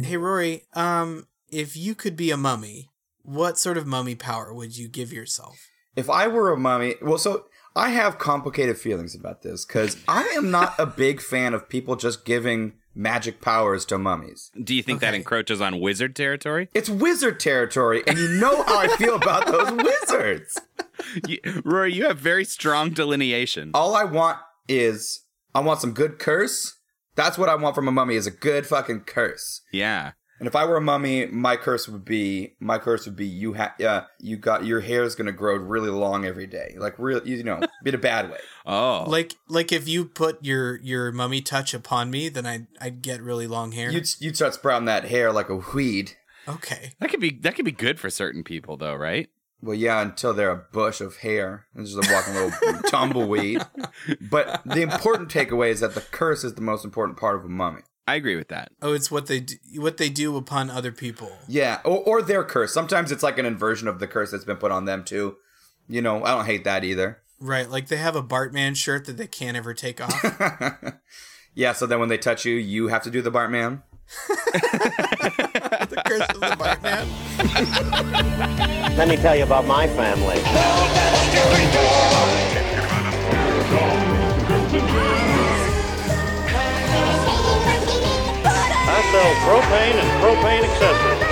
Hey Rory, um, if you could be a mummy, what sort of mummy power would you give yourself? If I were a mummy, well, so I have complicated feelings about this because I am not a big fan of people just giving magic powers to mummies. Do you think that encroaches on wizard territory? It's wizard territory, and you know how I feel about those wizards. You, Rory, you have very strong delineation. All I want is I want some good curse. That's what I want from a mummy is a good fucking curse. Yeah. And if I were a mummy, my curse would be my curse would be you ha- yeah, you got your hair is gonna grow really long every day, like real you know, in a bad way. Oh. Like, like if you put your your mummy touch upon me, then I'd I'd get really long hair. You'd you'd start sprouting that hair like a weed. okay. that could be that could be good for certain people though, right? Well, yeah, until they're a bush of hair and just a walking little tumbleweed. But the important takeaway is that the curse is the most important part of a mummy. I agree with that. Oh, it's what they do, what they do upon other people. Yeah, or, or their curse. Sometimes it's like an inversion of the curse that's been put on them too. You know, I don't hate that either. Right, like they have a Bartman shirt that they can't ever take off. yeah, so then when they touch you, you have to do the Bartman. the curse of the Bartman. Let me tell you about my family. I sell propane and propane accessories.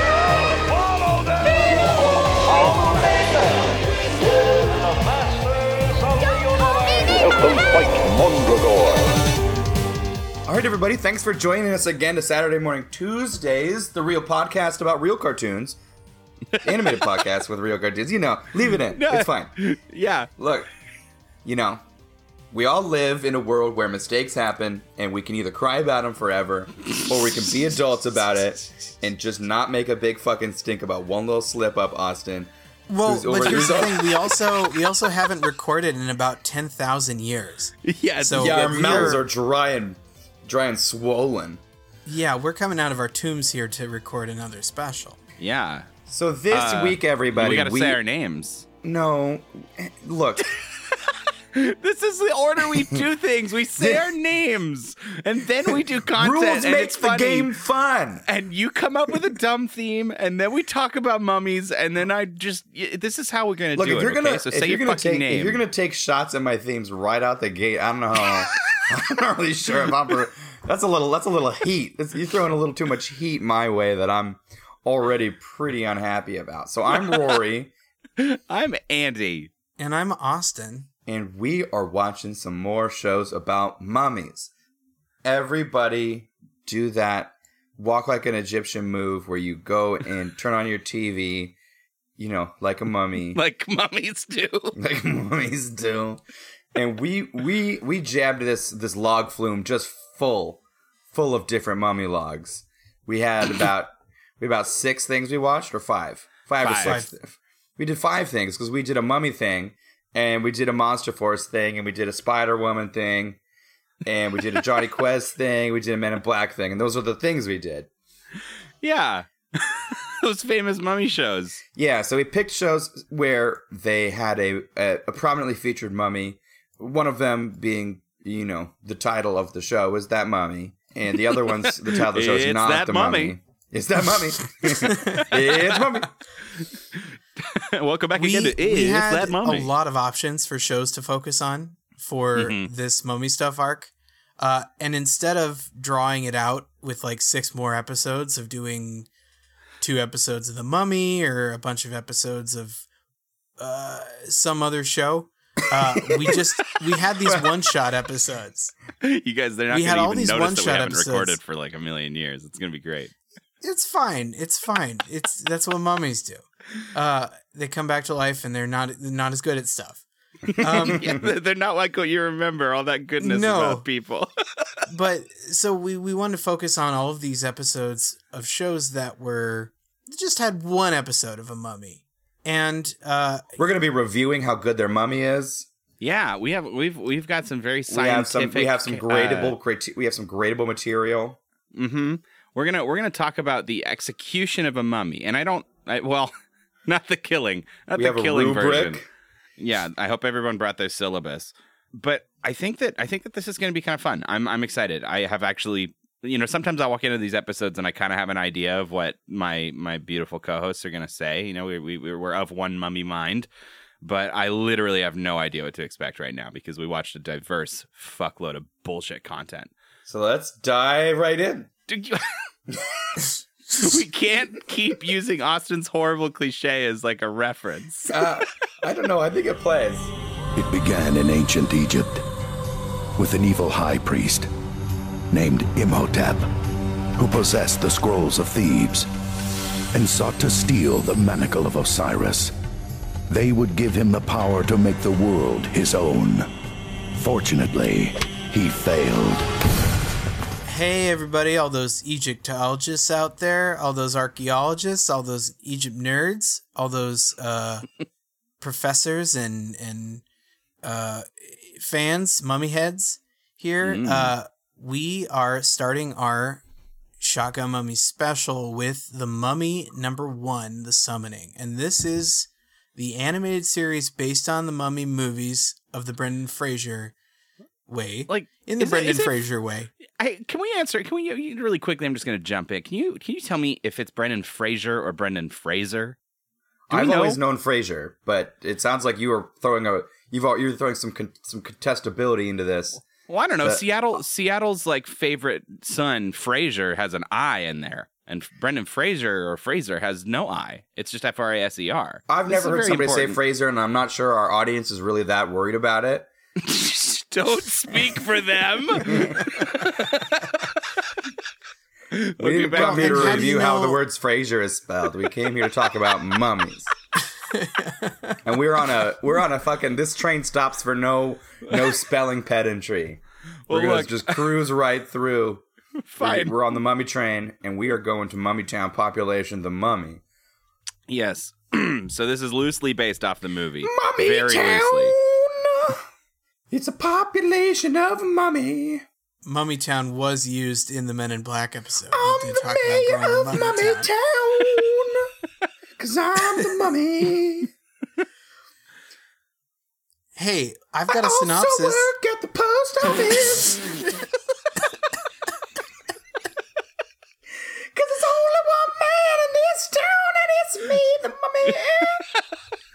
Welcome, fight Mondragor. All right, everybody, thanks for joining us again to Saturday Morning Tuesdays, the real podcast about real cartoons. Animated podcast with real cartoons. You know, leave it in. It's fine. Yeah. Look, you know, we all live in a world where mistakes happen, and we can either cry about them forever, or we can be adults about it and just not make a big fucking stink about one little slip up, Austin. Well, but here's the thing: we also we also haven't recorded in about ten thousand years. Yeah. So- Yeah, our mouths are dry and dry and swollen. Yeah, we're coming out of our tombs here to record another special. yeah. So this Uh, week, everybody, we got to say our names. no, look. This is the order we do things. We say our names, and then we do content. Rules and make it's the game fun. And you come up with a dumb theme, and then we talk about mummies, and then I just this is how we're gonna Look, do if it. you're gonna okay? so if say you're your gonna fucking take name. if you're gonna take shots at my themes right out the gate, I don't know. How, I'm not really sure if I'm. That's a little. That's a little heat. That's, you're throwing a little too much heat my way that I'm already pretty unhappy about. So I'm Rory, I'm Andy. And I'm Austin. and we are watching some more shows about mummies. Everybody do that walk like an Egyptian move where you go and turn on your TV, you know, like a mummy. Like mummies do. like mummies do. And we we we jabbed this this log flume just full full of different mummy logs. We had about we about six things we watched or five. Five, Five. or six. We did five things because we did a mummy thing and we did a Monster Force thing and we did a Spider Woman thing and we did a Johnny Quest thing, we did a Men in Black thing, and those are the things we did. Yeah. Those famous mummy shows. Yeah, so we picked shows where they had a, a, a prominently featured mummy. One of them being, you know, the title of the show is that mummy, and the other one's the title of the show is It's not That the Mummy. mummy. It's that mummy. it's mummy. Welcome back We, again to we Is had That Mummy? a lot of options for shows to focus on for Mhm. this mummy stuff arc. Uh, and instead of drawing it out with like six more episodes of doing two episodes of the mummy or a bunch of episodes of uh, some other show, uh, we just we had these one shot episodes. you guys, they're not We had all even these notice that we one-shot episodes. recorded for like a million years. It's going to be great. It's fine. It's fine. It's that's what mummies do. Uh, they come back to life and they're not not as good at stuff. Um, yeah, they're not like what you remember, all that goodness No. about people. but so we we wanted to focus on all of these episodes of shows that were just had one episode of a mummy and uh We're gonna be reviewing how good their mummy is. yeah, we have we've we've got some very We have some. scientific. We have some gradable. crate- we have some gradable material. mm-hmm. We're gonna we're gonna talk about the execution of a mummy, and I don't. I, well, not the killing, not We the killing version. Yeah, I hope everyone brought their syllabus. But I think that I think that this is going to be kind of fun. I'm I'm excited. I have actually you know, sometimes I walk into these episodes and I kind of have an idea of what my my beautiful co-hosts are going to say. You know, we, we we're of one mummy mind, but I literally have no idea what to expect right now because we watched a diverse fuckload of bullshit content. So let's dive right in. Dude, you- we can't keep using Austin's horrible cliche as like a reference. Uh, I don't know. I think it plays. It began in ancient Egypt with an evil high priest named Imhotep who possessed the scrolls of Thebes and sought to steal the manacle of Osiris. They would give him the power to make the world his own. Fortunately, he failed. Hey, everybody, all those Egyptologists out there, all those archaeologists, all those Egypt nerds, all those uh, professors and, and uh, fans, mummy heads here. Mm. Uh, we are starting our Shotgun Mummy special with The Mummy number one, The Summoning. And this is the animated series based on the Mummy movies of the Brendan Fraser way. Like in the it- Brendan it- Fraser way. Hey, can we answer? Can we you- really quickly? I'm just going to jump in. Can you can you tell me if it's Brendan Fraser or Brendan Fraser? Do I've know? always known Fraser, but it sounds like you were throwing a you've you're throwing some con- some contestability into this. Well, I don't know. But- Seattle Seattle's like favorite son Fraser has an I in there, and Brendan Fraser or Fraser has no I. It's just F R A S E R. I've This never heard somebody say important. Frasier, and I'm not sure our audience is really that worried about it. Don't speak for them. We Okay, didn't back- come here to and how review you how the words Frasier is spelled. We came here to talk about mummies. and we're on a we're on a fucking this train stops for no no spelling pedantry. We're gonna look. just cruise right through. Fine. We're on the mummy train and we are going to Mummy Town population the mummy. Yes. so this is loosely based off the movie. Mummy Very Town. loosely. It's a population of mummy. Mummy Town was used in the Men in Black episode. I'm the mayor of Mummy Town. Town. Cause I'm the mummy. Hey, I've got a I synopsis. Also work at the post office. Cause there's only one man in this town, and it's me, the mummy.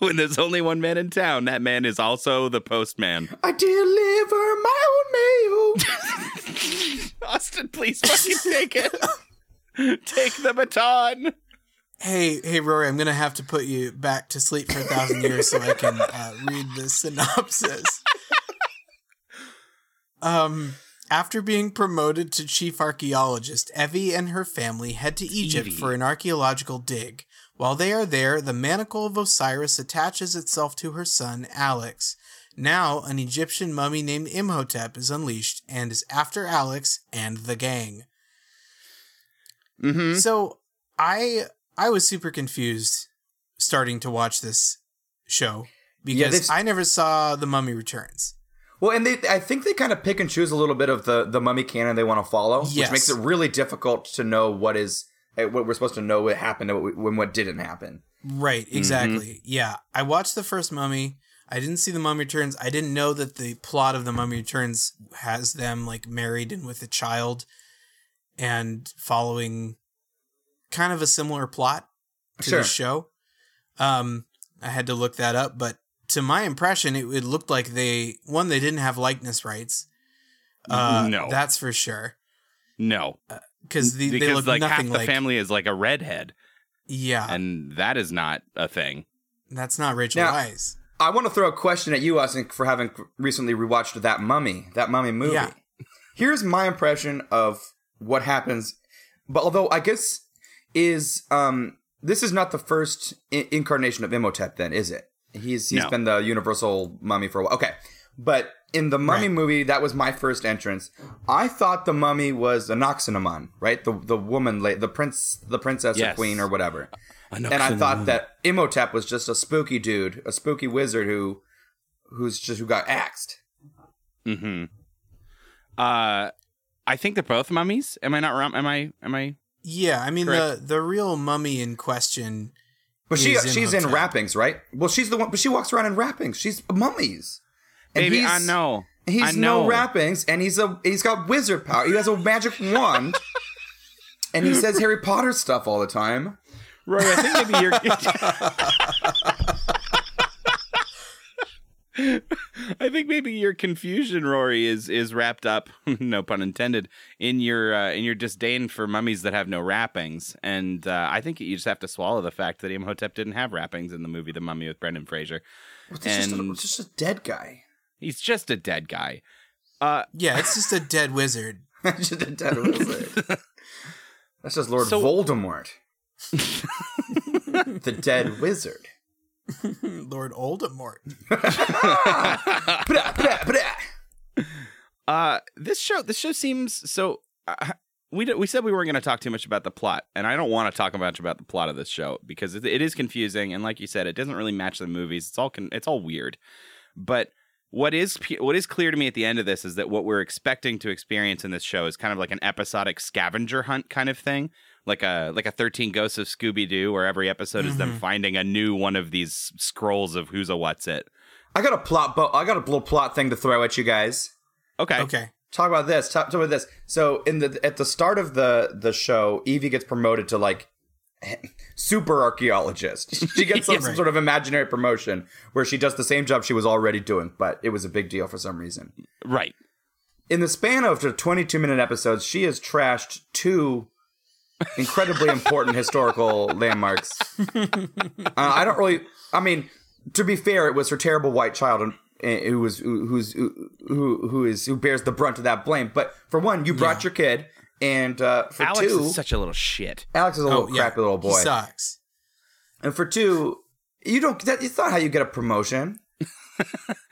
When there's only one man in town, that man is also the postman. I deliver my own mail. Austin, please fucking take it. take the baton. Hey, hey, Rory, I'm gonna have to put you back to sleep for a thousand years so I can uh, read the synopsis. Um, after being promoted to chief archaeologist, Evie and her family head to Egypt Evie. for an archaeological dig. While they are there, the manacle of Osiris attaches itself to her son, Alex. Now, an Egyptian mummy named Imhotep is unleashed and is after Alex and the gang. Mm-hmm. So I I was super confused starting to watch this show because this- I never saw The Mummy Returns. Well, and they, I think they kind of pick and choose a little bit of the the mummy canon they want to follow, Yes. which makes it really difficult to know what is what we're supposed to know what happened and what, when what didn't happen. Right, Mm-hmm. exactly. Yeah, I watched the first Mummy. I didn't see The Mummy Returns. I didn't know that the plot of The Mummy Returns has them like married and with a child and following kind of a similar plot to Sure. the show. Um, I had to look that up, but to my impression, it, it looked like they one they didn't have likeness rights. Uh, No. that's for sure. No, Because the, they because look like half the like. family is like a redhead, yeah, and that is not a thing. that's not Rachel Now- Weisz. I want to throw a question at you, Austin, for having recently rewatched that Mummy, that Mummy movie. Yeah. Here's my impression of what happens. But although I guess is um this is not the first I- incarnation of Imhotep, then is it? He's he's No. been the universal mummy for a while. Okay, but in the Mummy Right. movie, that was my first entrance. I thought the Mummy was Anaximandron, right? The the woman, la- the prince, the princess Yes. or queen or whatever. And I thought that Imhotep was just a spooky dude, a spooky wizard who, who's just who got axed. Mm-hmm. Uh, I think they're both mummies. Am I not wrong? Am I? Am I? Yeah, I mean Correct. the the real mummy in question. But she Is she's in wrappings, right? Well, she's the one, but she walks around in wrappings. She's mummies. And Baby, I he's- know. He's I no know. wrappings, and he's a he's got wizard power. He has a magic wand, and he says Harry Potter stuff all the time. Rory, I think maybe you're. I think maybe your confusion, Rory, is is wrapped up, no pun intended, in your uh, in your disdain for mummies that have no wrappings. And uh, I think you just have to swallow the fact that Imhotep didn't have wrappings in the movie The Mummy with Brendan Fraser. It's just, a, And- it's just a dead guy. He's just a dead guy. Uh, Yeah, it's just a dead wizard. just a dead wizard. That's just Lord So- Voldemort, the dead wizard. Lord Oldemort. Blah, blah, blah. Uh, this show, this show seems so. Uh, we d- we said we weren't going to talk too much about the plot, and I don't want to talk much about the plot of this show because it, it is confusing, and like you said, it doesn't really match the movies. It's all con- it's all weird. But what is p- what is clear to me at the end of this is that what we're expecting to experience in this show is kind of like an episodic scavenger hunt kind of thing, like a like a Thirteen Ghosts of Scooby Doo, where every episode is them mm-hmm. finding a new one of these scrolls of who's a what's it. I got a plot, but I got a little plot thing to throw at you guys. Okay. Okay. Talk about this. Talk, talk about this. So, in the at the start of the the show, Evie gets promoted to like super archaeologist. She gets some, some Right. sort of imaginary promotion where she does the same job she was already doing, but it was a big deal for some reason. Right. In the span of the 22 minute episodes, she has trashed two incredibly important historical landmarks. Uh, I don't really. I mean, to be fair, it was her terrible white child and. uh, Who was who, who's who, who who is who bears the brunt of that blame? But for one, you brought your kid, and uh, for Alex two, is such a little shit. Alex is a little Oh, yeah. crappy little He boy. sucks. And for two, you don't. That, it's not how you get a promotion.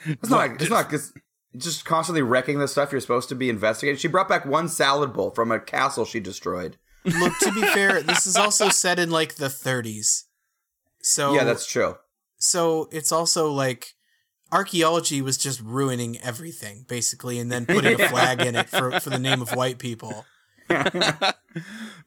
It's not. It's not just, just constantly wrecking the stuff you're supposed to be investigating. She brought back one salad bowl from a castle she destroyed. Look, to be fair, this is also set in like the 30s. So Yeah, that's true. so it's also like archaeology was just ruining everything basically and then putting a flag in it for, for the name of white people.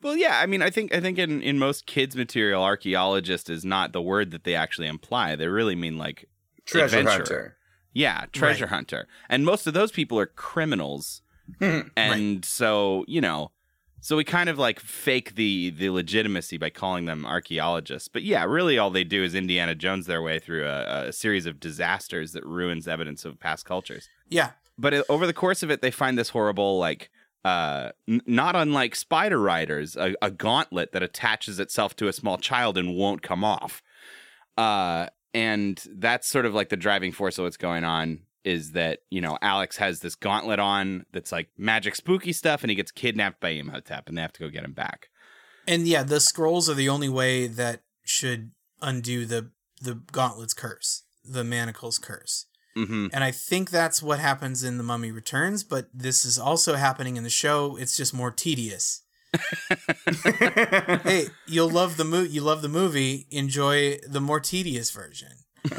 Well, yeah, I mean, I think I think in in most kids material, archaeologist is not the word that they actually imply. They really mean like Treasure hunter. Yeah, treasure Right. hunter. And most of those people are criminals. Hmm, and so, you know, so we kind of like fake the the legitimacy by calling them archaeologists. But yeah, really all they do is Indiana Jones their way through a, a series of disasters that ruins evidence of past cultures. Yeah. But it, over the course of it, they find this horrible, like, uh, n- not unlike spider riders, a, a gauntlet that attaches itself to a small child and won't come off. Uh, and that's sort of like the driving force of what's going on is that you know Alex has this gauntlet on that's like magic spooky stuff, and he gets kidnapped by Imhotep, and they have to go get him back. And yeah, the scrolls are the only way that should undo the the gauntlet's curse, the manacle's curse. Hmm And I think that's what happens in The Mummy Returns, but this is also happening in the show. It's just more tedious. hey, you'll love the mo- you love the movie, enjoy the more tedious version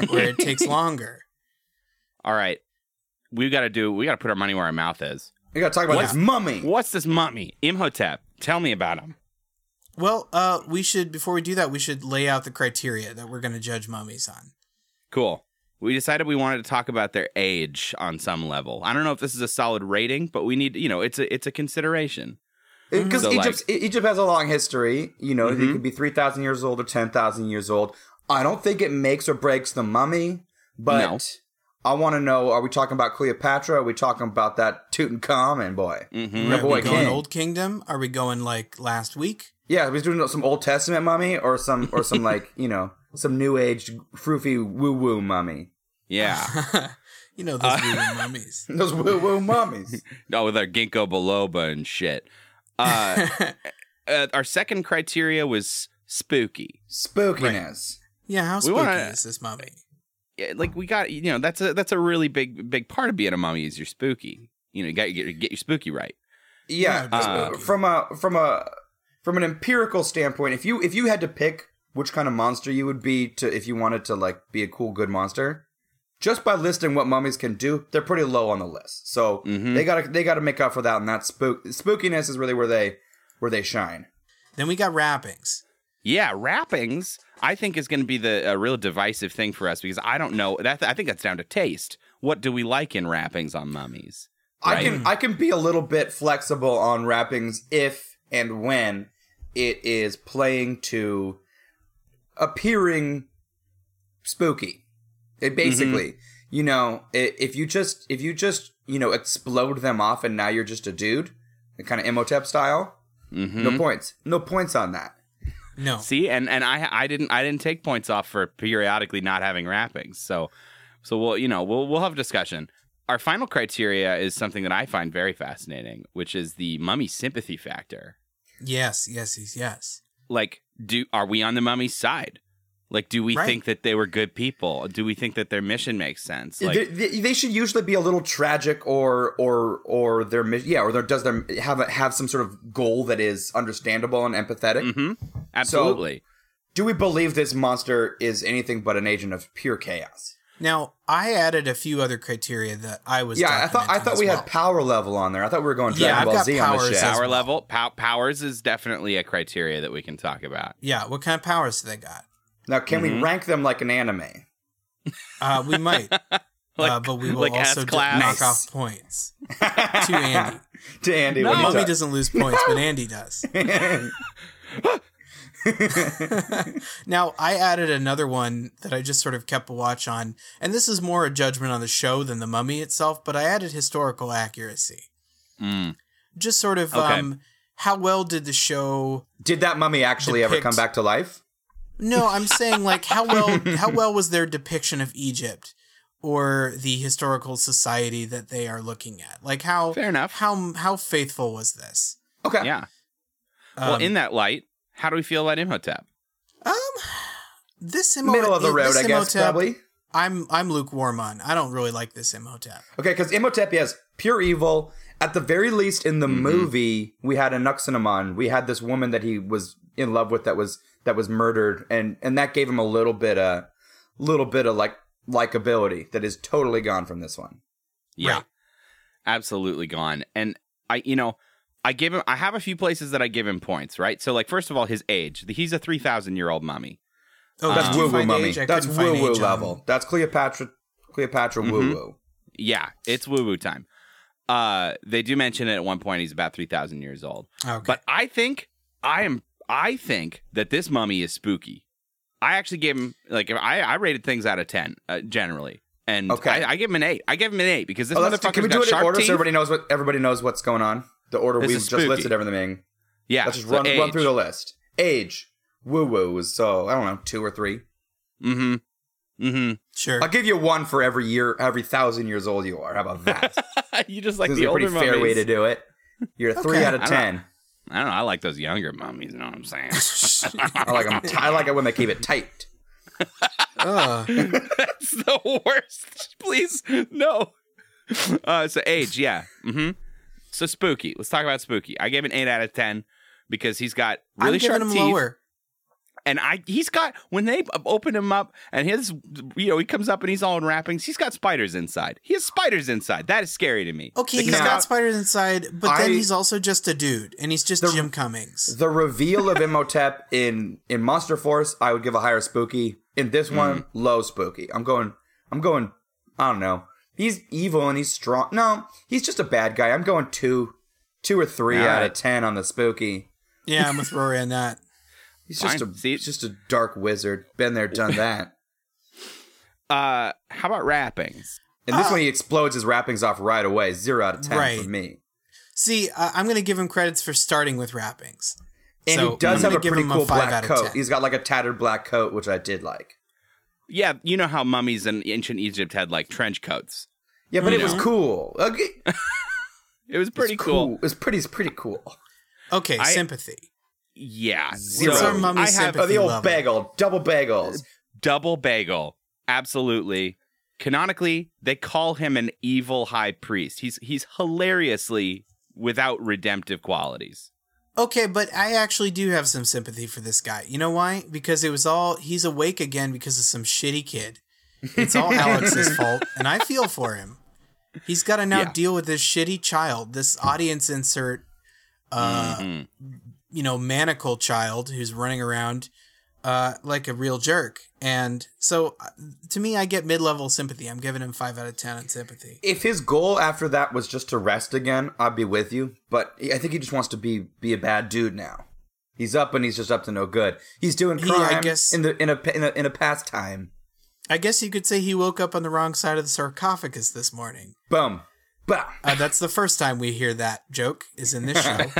where it takes longer. All right, we got to do. We got to put our money where our mouth is. We gotta talk about What's- this mummy. What's this mummy, Imhotep? Tell me about him. Well, uh we should before we do that, we should lay out the criteria that we're going to judge mummies on. Cool. We decided we wanted to talk about their age on some level. I don't know if this is a solid rating, but we need, you know, it's a it's a consideration. Because So, Egypt, Egypt has a long history. You know, Mm-hmm. it could be three thousand years old or ten thousand years old. I don't think it makes or breaks the mummy, but No. I want to know: Are we talking about Cleopatra? Are we talking about that Tutankhamun boy? Mhm. The Are boy we going king. Old Kingdom? Are we going like last week? Yeah, we doing some Old Testament mummy or some or some like you know some New Age froofy woo woo mummy. Yeah. you know those weird mummies. Those woo woo mummies. oh, with our ginkgo biloba and shit. Uh, uh, our second criteria was spooky. Spookiness. Yeah, how spooky wanna- is this mummy? Yeah, like we got, you know, that's a that's a really big big part of being a mummy is you're spooky. You know, you got to get, get your spooky right. Yeah, Yeah, uh, from a from a from an empirical standpoint, if you if you had to pick which kind of monster you would be to if you wanted to like be a cool good monster, just by listing what mummies can do, they're pretty low on the list. So Mhm. they gotta they gotta make up for that, and that spook spookiness is really where they where they shine. Then we got wrappings. Yeah, wrappings. I think is going to be the a real divisive thing for us because I don't know that. I think that's down to taste. what do we like in wrappings on mummies? I can I can be a little bit flexible on wrappings if and when it is playing to appearing spooky. It basically, you know, if you just if you just you know explode them off and now you're just a dude, kind of Imhotep style, Mm-hmm. no points, no points on that. No. See, and and I I didn't I didn't take points off for periodically not having wrappings. So so we'll you know we'll we'll have a discussion. Our final criteria is something that I find very fascinating, which is the mummy sympathy factor. Yes, yes, yes, yes. Like, do are we on the mummy's side? Like, do we Right. think that they were good people? Do we think that their mission makes sense? Like, they, they, they should usually be a little tragic or or or their mi- yeah or their, does their have a, have some sort of goal that is understandable and empathetic. Mm-hmm. absolutely. Do we believe this monster is anything but an agent of pure chaos? Now, I added a few other criteria that I was. yeah, I thought I thought we well. had power level on there. I thought we were going Dragon I've Ball Z on powers this shit. Power well. level, pow- powers is definitely a criteria that we can talk about. Yeah, what kind of powers do they got? Now, can Mm-hmm. we rank them like an anime? Uh, we might, uh, but we will like also d- S-class. knock off points to Andy. to Andy, No. what do you Mummy talk- doesn't lose points, but Andy does. now, I added another one that I just sort of kept a watch on, and this is more a judgment on the show than the mummy itself, but I added historical accuracy. Mm. Just sort of Okay. um, how well did the show Did that mummy actually ever come back to life? No, I'm saying like how well how well was their depiction of Egypt or the historical society that they are looking at? Like how Fair enough. how how faithful was this? Okay. Yeah. well, Um, in that light, how do we feel about Imhotep? um this Imo- Middle of the road, I guess, Imhotep, probably. I'm I'm lukewarm on. I don't really like this Imhotep. Okay, because Imhotep, yes, pure evil. At the very least, in the Mm-hmm. movie, we had a Nuxinamon. We had this woman that he was in love with that was that was murdered, and and that gave him a little bit of, little bit of like likability that is totally gone from this one. Yeah. Right. Absolutely gone. And I, you know, I give him, I have a few places that I give him points, right? So, like, first of all, his age. He's a 3,000 year old mummy. Oh, That's did you woo woo mummy. That's woo woo age on- level. That's Cleopatra. Cleopatra Mm-hmm. woo woo. Yeah, it's woo woo time. Uh, they do mention it at one point. He's about 3,000 years old. Okay. But I think, I am, I think that this mummy is spooky. I actually gave him, like, I, I rated things out of 10, uh, generally. And Okay. I, I give him an eight. I give him an eight because this Oh, let's do, motherfucker's can we do it in order teeth. so everybody knows what everybody knows what's going on? The order This we've just listed everything. yeah, Let's just so run run through the list. Age, woo woo is so I don't know two or three. Mm-hmm. Mm-hmm. sure. I'll give you one for every year, every thousand years old you are. How about that? you just like this the is a pretty older fair way to do it. You're a three Okay. out of I don't- ten. I don't know. I like those younger mummies. You know what I'm saying? I like 'em t- I like it when they keep it tight. Ugh. That's the worst. Please, no. Uh, so age, yeah. Mm-hmm. So spooky. Let's talk about spooky. I gave an eight out of ten because he's got really I'm sharp him teeth, lower. And I he's got when they open him up and his you know he comes up and he's all in wrappings. He's got spiders inside. He has spiders inside. That is scary to me. Okay, The he's Now- got spiders inside, but I- then he's also just a dude, and he's just The- Jim Cummings. The reveal of Imhotep in in Monster Force, I would give a higher spooky. In this hmm. one, low spooky. I'm going. I'm going. I don't know. He's evil and he's strong. No, he's just a bad guy. I'm going two, two or three All out right. of ten on the spooky. Yeah, I'm with Rory on that. He's just a See- he's just a dark wizard. Been there, done that. Uh, how about wrappings? And this Uh, one, he explodes his wrappings off right away. Zero out of ten Right. for me. See, uh, I'm going to give him credits for starting with wrappings. And So, he does have a give pretty him cool a black coat. He's got like a tattered black coat, which I did like. Yeah, you know how mummies in ancient Egypt had like trench coats. Yeah, but You it was cool. Okay. It was pretty It's cool. It was pretty. It's pretty cool. Okay, I- sympathy. Yeah. Zero. So our mummy I have? Oh, the old level. bagel, double bagels. double bagel. Absolutely. Canonically, they call him an evil high priest. He's he's hilariously without redemptive qualities. Okay, but I actually do have some sympathy for this guy. You know why? Because it was all he's awake again because of some shitty kid. It's all Alex's fault, and I feel for him. He's got to now Yeah. deal with this shitty child, this audience insert, uh, Mhm. You know, manacle child who's running around, uh, like a real jerk. And so uh, to me, I get mid level sympathy. I'm giving him five out of 10 on sympathy. If his goal after that was just to rest again, I'd be with you. But I think he just wants to be be a bad dude now. He's up and he's just up to no good. He's doing He, crime I guess- in the in a in a in a pastime. I guess you could say he woke up on the wrong side of the sarcophagus this morning. Boom. Bah. Uh, that's the first time we hear that joke is in this show.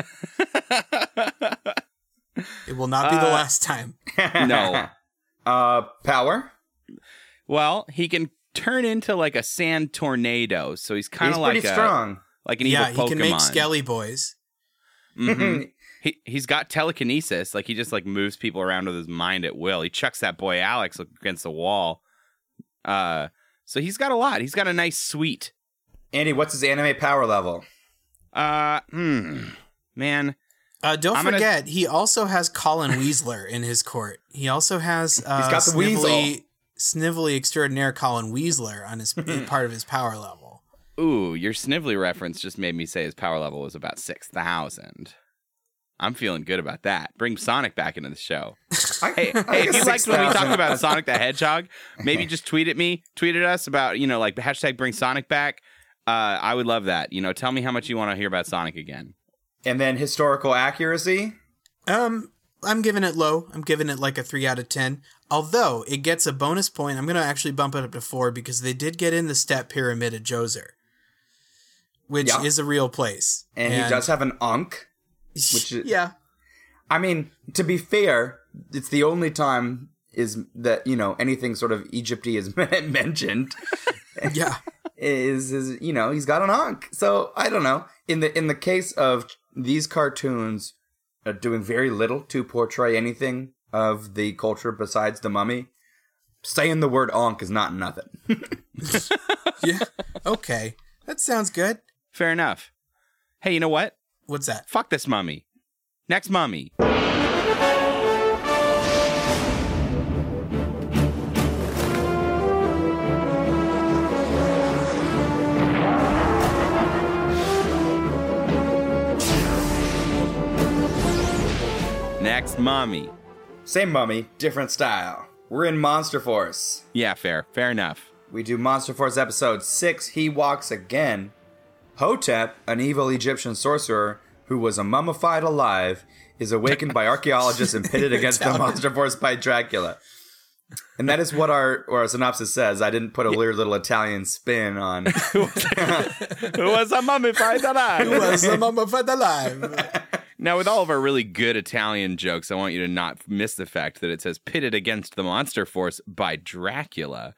it will not be the Uh, last time. No. Uh, power. Well, he can turn into like a sand tornado, so he's kind He's of pretty like a, strong. like an Yeah, evil he can make Skelly boys. Mhm. he he's got telekinesis, like he just like moves people around with his mind at will. He chucks that boy Alex against the wall. Uh, so he's got a lot. He's got a nice suite. Andy, what's his anime power level? Uh, hmm, man. Uh, don't I'm gonna- forget, he also has Colin Weasler in his court. He also has uh, got the snivelly, snivelly extraordinaire Colin Weasler on his part of his power level. Ooh, your Snively reference just made me say his power level was about six thousand. I'm feeling good about that. Bring Sonic back into the show. I, Hey, hey, if guess you liked when we talked about Sonic the Hedgehog, maybe just tweet at me, tweet at us about, you know, like the hashtag bring Sonic back. Uh, I would love that. You know, tell me how much you want to hear about Sonic again. And then historical accuracy. Um, I'm giving it low. I'm giving it like a three out of ten. Although it gets a bonus point, I'm gonna actually bump it up to four because they did get in the step pyramid at Djoser, which Yeah. is a real place, And, he does have an ankh. which is- yeah, I mean, to be fair, it's the only time is that you know anything sort of Egypty is mentioned. yeah. is is you know he's got an ankh. So I don't know. In the in the case of these cartoons are doing very little to portray anything of the culture besides the mummy, saying the word ankh is not nothing. Yeah. Okay. That sounds good. Fair enough. Hey, you know what? What's that? Fuck this mummy. Next mummy. Next mommy. Same mummy, different style. We're in Monster Force. Yeah, fair. Fair enough. We do Monster Force episode 6, He Walks Again. Hotep, an evil Egyptian sorcerer who was a mummified alive, is awakened by archaeologists and pitted against the Monster Force by Dracula. And that is what our, or our synopsis says. I didn't put a weird little Italian spin on. Who was a mummified alive? Who was the mummified alive? Now, with all of our really good Italian jokes, I want you to not miss the fact that it says pitted against the monster force by Dracula.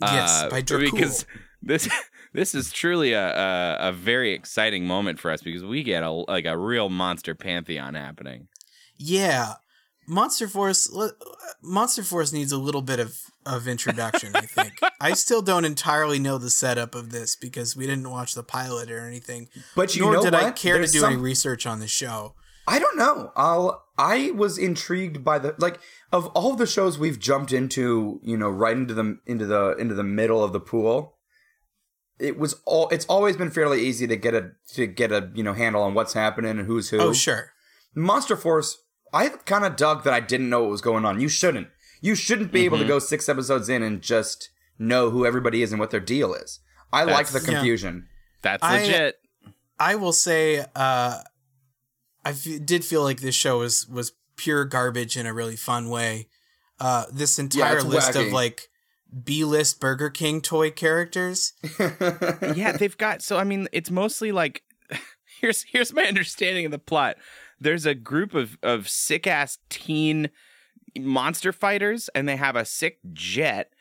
Yes, Uh, by Dracula. Because this this is truly a, a a very exciting moment for us because we get a like a real monster pantheon happening. Yeah. Monster Force Monster Force needs a little bit of of introduction, I think. I still don't entirely know the setup of this because we didn't watch the pilot or anything. But you nor know did I care There's to do any research on the show. I don't know. I'll. I was intrigued by the like of all the shows we've jumped into. You know, right into the into the into the middle of the pool. It was all. It's always been fairly easy to get a to get a you know handle on what's happening and who's who. Oh, sure. Monster Force. I kind of dug that I didn't know what was going on. You shouldn't. You shouldn't be able to go six episodes in and just know who everybody is and what their deal is. I like the That's- Yeah. confusion. That's I- legit. I will say uh I f- did feel like this show was was pure garbage in a really fun way. Uh this entire it's list wacky. of like B-list Burger King toy characters. yeah, they've got so I mean it's mostly like here's here's my understanding of the plot. There's a group of of sick ass teen monster fighters and they have a sick jet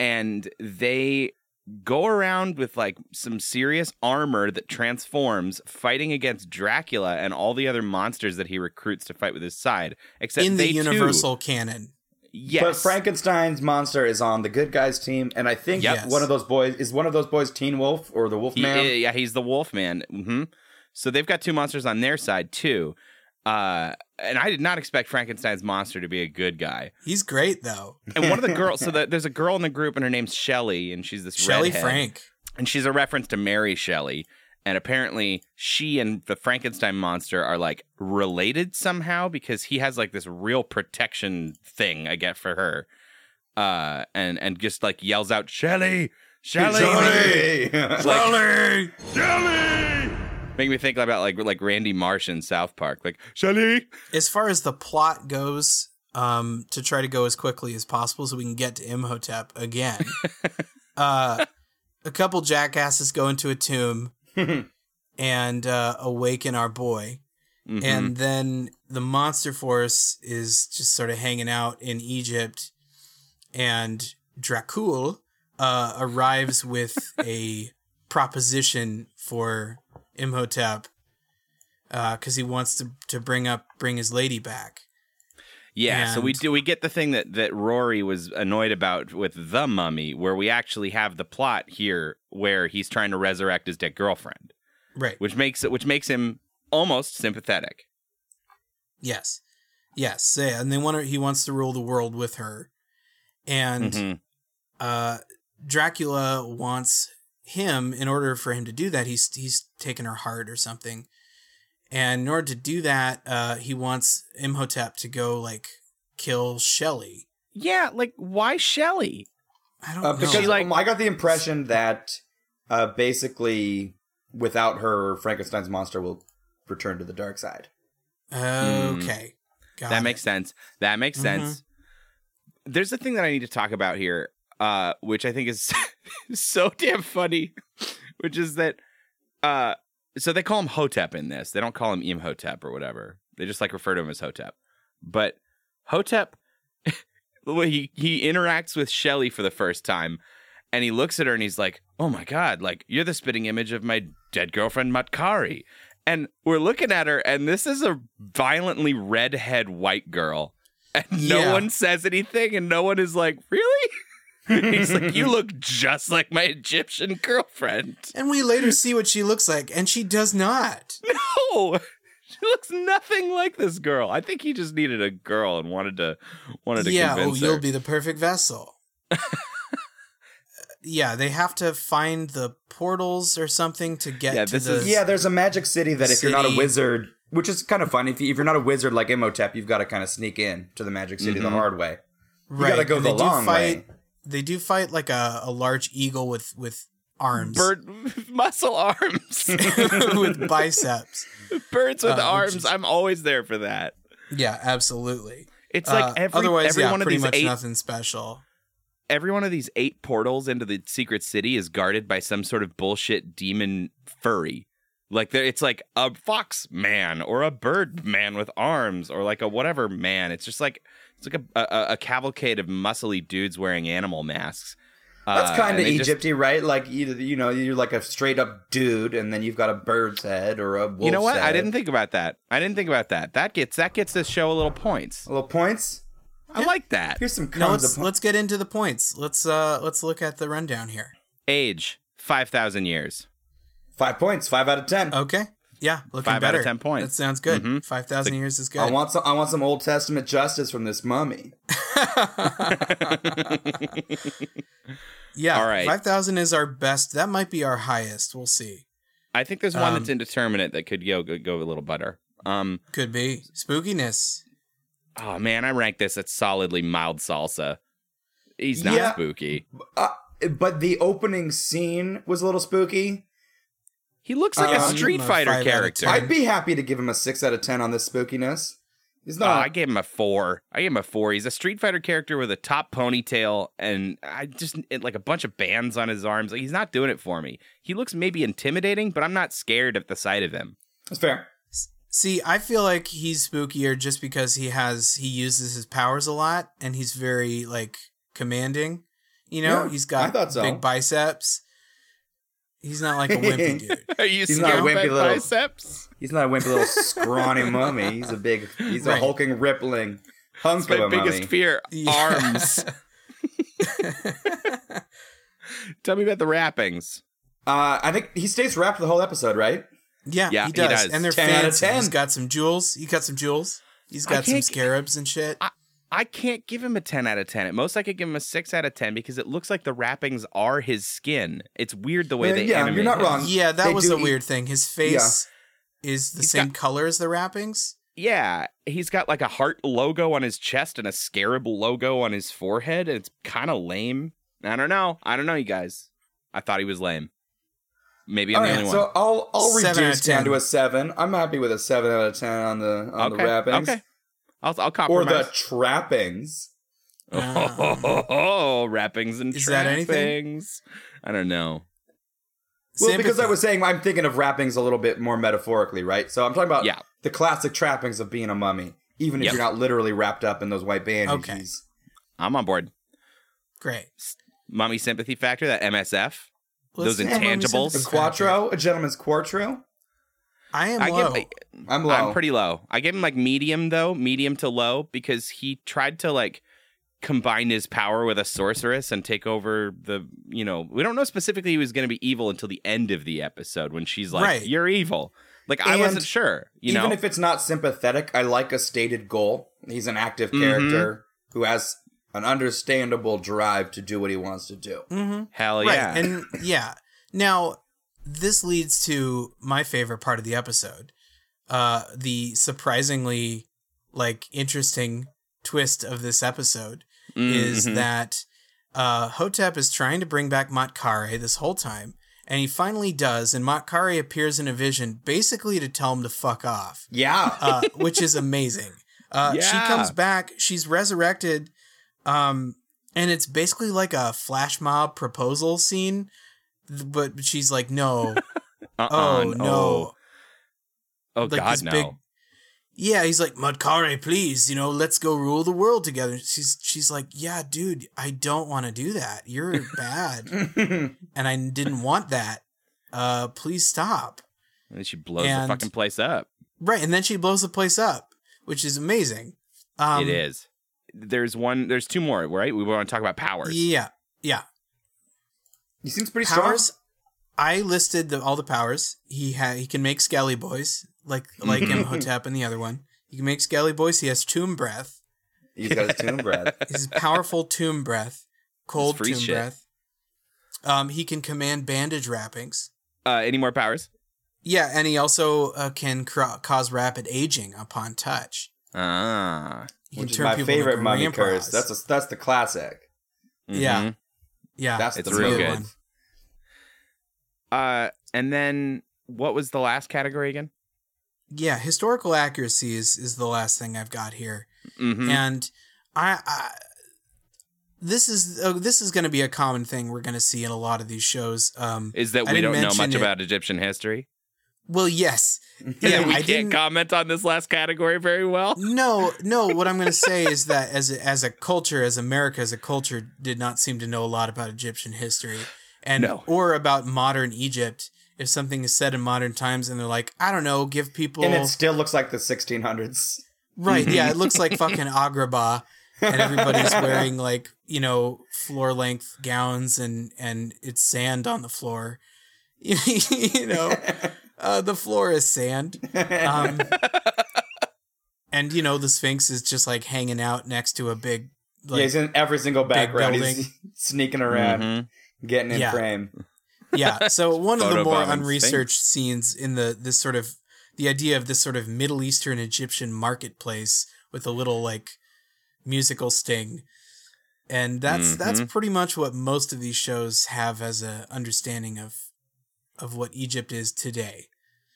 and they go around with like some serious armor that transforms fighting against Dracula and all the other monsters that he recruits to fight with his side except in the they too- universal canon. yes But Frankenstein's monster is on the good guys team, and I think Yes. one of those boys is one of those boys Teen Wolf or the Wolf He- Man. yeah, he's the Wolfman. hmm So they've got two monsters on their side too. Uh, and I did not expect Frankenstein's monster to be a good guy. He's great though. And one of the girls, so the, there's a girl in the group, and her name's Shelly, and she's this Shelley. Frank. and she's a reference to Mary Shelley. and apparently she and the Frankenstein monster are like related somehow because he has like this real protection thing I get for her, uh, and and just like yells out shelly Shelly, Shelly, Shelly! Make me think about like like Randy Marsh in South Park, like Shelly. As far as the plot goes, um, to try to go as quickly as possible so we can get to Imhotep again. uh, a couple jackasses go into a tomb and uh, awaken our boy. Mhm. And then the monster force is just sort of hanging out in Egypt. And Dracul uh, arrives with a proposition for Imhotep because he wants to, to bring up bring his lady back. Yeah, so we do we get the thing that that Rory was annoyed about with the mummy, where we actually have the plot here where he's trying to resurrect his dead girlfriend, Right. which makes it which makes him almost sympathetic. Yes. Yes. Yeah. And they want to, he wants to rule the world with her. And Mhm. uh, Dracula wants him in order for him to do that. He's he's taken her heart or something, and in order to do that, uh, he wants Imhotep to go like kill Shelley. Yeah, like why Shelley? I don't Uh, know. because She, like- um, I got the impression that uh, basically without her, Frankenstein's monster will return to the dark side. okay, Got that it. makes sense. That makes Mhm. sense. There's a thing that I need to talk about here, uh, which I think is so damn funny, which is that uh, so they call him Hotep in this. They don't call him Imhotep or whatever. They just like refer to him as Hotep. But Hotep, he he interacts with Shelly for the first time, and he looks at her and he's like, "Oh my god, like you're the spitting image of my dead girlfriend Matkari." And we're looking at her, and this is a violently redhead white girl. And no Yeah. one says anything, and no one is like, Really? He's like, You look just like my Egyptian girlfriend. And we later see what she looks like, and she does not. No, she looks nothing like this girl. I think he just needed a girl and wanted to wanted to yeah, oh, convince her. you'll be the perfect vessel. yeah, they have to find the portals or something to get Yeah, to this the. is- Yeah, there's a magic city that if you're not a wizard, which is kind of fun. If, you, if you're not a wizard like Imhotep, you've got to kind of sneak in to the magic city the mm-hmm. hard way. right. gotta go and the they do long fight, way. They do fight like a, a large eagle with with arms, bird muscle arms. with biceps. Birds with Uh, arms. is- I'm always there for that. Yeah, absolutely. It's Uh, like every otherwise, every yeah, one of pretty these much eight nothing special. every one of these eight portals into the secret city is guarded by some sort of bullshit demon furry. Like there, it's like a fox man or a bird man with arms or like a whatever man. It's just like it's like a a, a cavalcade of muscly dudes wearing animal masks. That's Uh, kind of and they just- Egypty, right? Like either you know you're like a straight up dude, and then you've got a bird's head or a wolf's You know what? I didn't think about that. I didn't think about that. That gets that gets this show a little points. A little points. I like that. Here's some No, let's of po- let's get into the points. Let's uh let's look at the rundown here. Age five thousand years. Five points. Five out of ten. Okay. Yeah, looking Five out better. of 10 points. That sounds good. Mhm. Five thousand years is good. I want some. I want some Old Testament justice from this mummy. yeah. All right. Five thousand is our best. That might be our highest. We'll see. I think there's one Um, that's indeterminate that could go go, go a little better. Um. Could be spookiness. Oh man, I rank this at solidly mild salsa. He's not Yeah. spooky. Uh, but the opening scene was a little spooky. He looks like a Um, Street a Fighter five out of character. I'd be happy to give him a six out of ten on this spookiness. He's not. I gave him a four. I gave him a four. He's a Street Fighter character with a top ponytail and I just it, like a bunch of bands on his arms. Like he's not doing it for me. He looks maybe intimidating, but I'm not scared at the sight of him. That's fair. See, I feel like he's spookier just because he has he uses his powers a lot and he's very like commanding. You know, Yeah, he's I got thought so. big biceps. He's not like a wimpy dude. Are you He's not a wimpy little- biceps? He's not a wimpy little scrawny mummy. He's a big. He's a hulking, rippling hunk My of a biggest mummy. fear: Yeah. arms. Tell me about the wrappings. Uh, I think he stays wrapped the whole episode, right? Yeah, Yeah, he he does. does. And they're 10 out of fancy. 10. He's got some jewels. He got some jewels. He's got some scarabs and shit. I can't give him a 10 out of 10. At most, I could give him a 6 out of 10 because it looks like the wrappings are his skin. It's weird the way they yeah, animate you're not him. wrong. Yeah, that They was a eat- weird thing. His face is the He's same got- color as the wrappings. Yeah, he's got like a heart logo on his chest and a scarab logo on his forehead. And it's kind of lame. I don't know. I don't know, you guys. I thought he was lame. Maybe I'm All the right, only so one. So I'll I'll reduce out down 10. to a seven. I'm happy with a seven out of ten on the on Okay, the wrappings okay. I'll, I'll or the trappings. Oh, oh wrappings and Is that trappings. I don't know. Well, because I was saying I'm thinking of wrappings a little bit more metaphorically, right? So I'm talking about Yeah. the classic trappings of being a mummy, even if Yep. you're not literally wrapped up in those white bandages. Okay. I'm on board. great. Mummy sympathy factor, that MSF. Let's Those intangibles. A quattro, a gentleman's quartro. I am I low. give, I'm low. I'm pretty low. I give him like medium though, medium to low, because he tried to like combine his power with a sorceress and take over the. You know, we don't know specifically he was going to be evil until the end of the episode when she's like, Right. "You're evil." Like I wasn't sure. You Even know, if it's not sympathetic, I like a stated goal. He's an active Mhm. character who has an understandable drive to do what he wants to do. mm-hmm. hell right. yeah. And yeah. Now, this leads to my favorite part of the episode. Uh the surprisingly like interesting twist of this episode is Mhm. that uh Hotep is trying to bring back Matkare this whole time, and he finally does, and Matkare appears in a vision basically to tell him to fuck off. Yeah. uh, which is amazing. Uh, She comes back. She's resurrected, um, and it's basically like a flash mob proposal scene. But she's like, "No, Uh-uh, oh no, oh like god, no. big- yeah." He's like, "Matkare, please, you know, let's go rule the world together." She's she's like, "Yeah, dude, I don't want to do that. You're bad, and I didn't want that. Uh, please stop." And then she blows And- the fucking place up. Right, and then she blows the place up, which is amazing. Um, it is. There's one. There's two more. Right? We want to talk about powers. Yeah, yeah. He seems pretty powers. I listed the, all the powers. He ha- he can make skelly boys like like Imhotep and the other one. He can make skelly boys. He has tomb breath. He's got his tomb breath. He's powerful tomb breath, cold tomb shit. breath. Um, he can command bandage wrappings. Uh, any more powers? Yeah, and he also uh, can cra- cause rapid aging upon touch. Ah. He can Which is my favorite into mummy curse. That's a, that's the classic. Yeah. Yeah, That's It's the real good. one. Uh, and then what was the last category again? Yeah, historical accuracy is, is the last thing I've got here. Mm-hmm. and I, I this is uh, this is going to be a common thing we're going to see in a lot of these shows. Um, Is that we don't know much it. about Egyptian history? Well, yes, Yeah, yeah, we I can't didn't. comment on this last category very well. no, no. What I'm going to say is that as a, as a culture, as America as a culture, did not seem to know a lot about Egyptian history, and No. or about modern Egypt. If something is said in modern times, and they're like, I don't know, give people And it still looks like the 1600s. Right. Yeah. It looks like fucking Agrabah, and everybody's wearing like you know floor length gowns, and and it's sand on the floor. you know, uh, the floor is sand. Um, and you know the Sphinx is just like hanging out next to a big. Like, yeah, he's in every single background. He's sneaking around, Mhm. getting in Yeah. frame. yeah. So one of the more Photobombing unresearched scenes in the this sort of the idea of this sort of Middle Eastern Egyptian marketplace with a little like musical sting. And that's that's Mhm. pretty much what most of these shows have as a understanding of of what Egypt is today.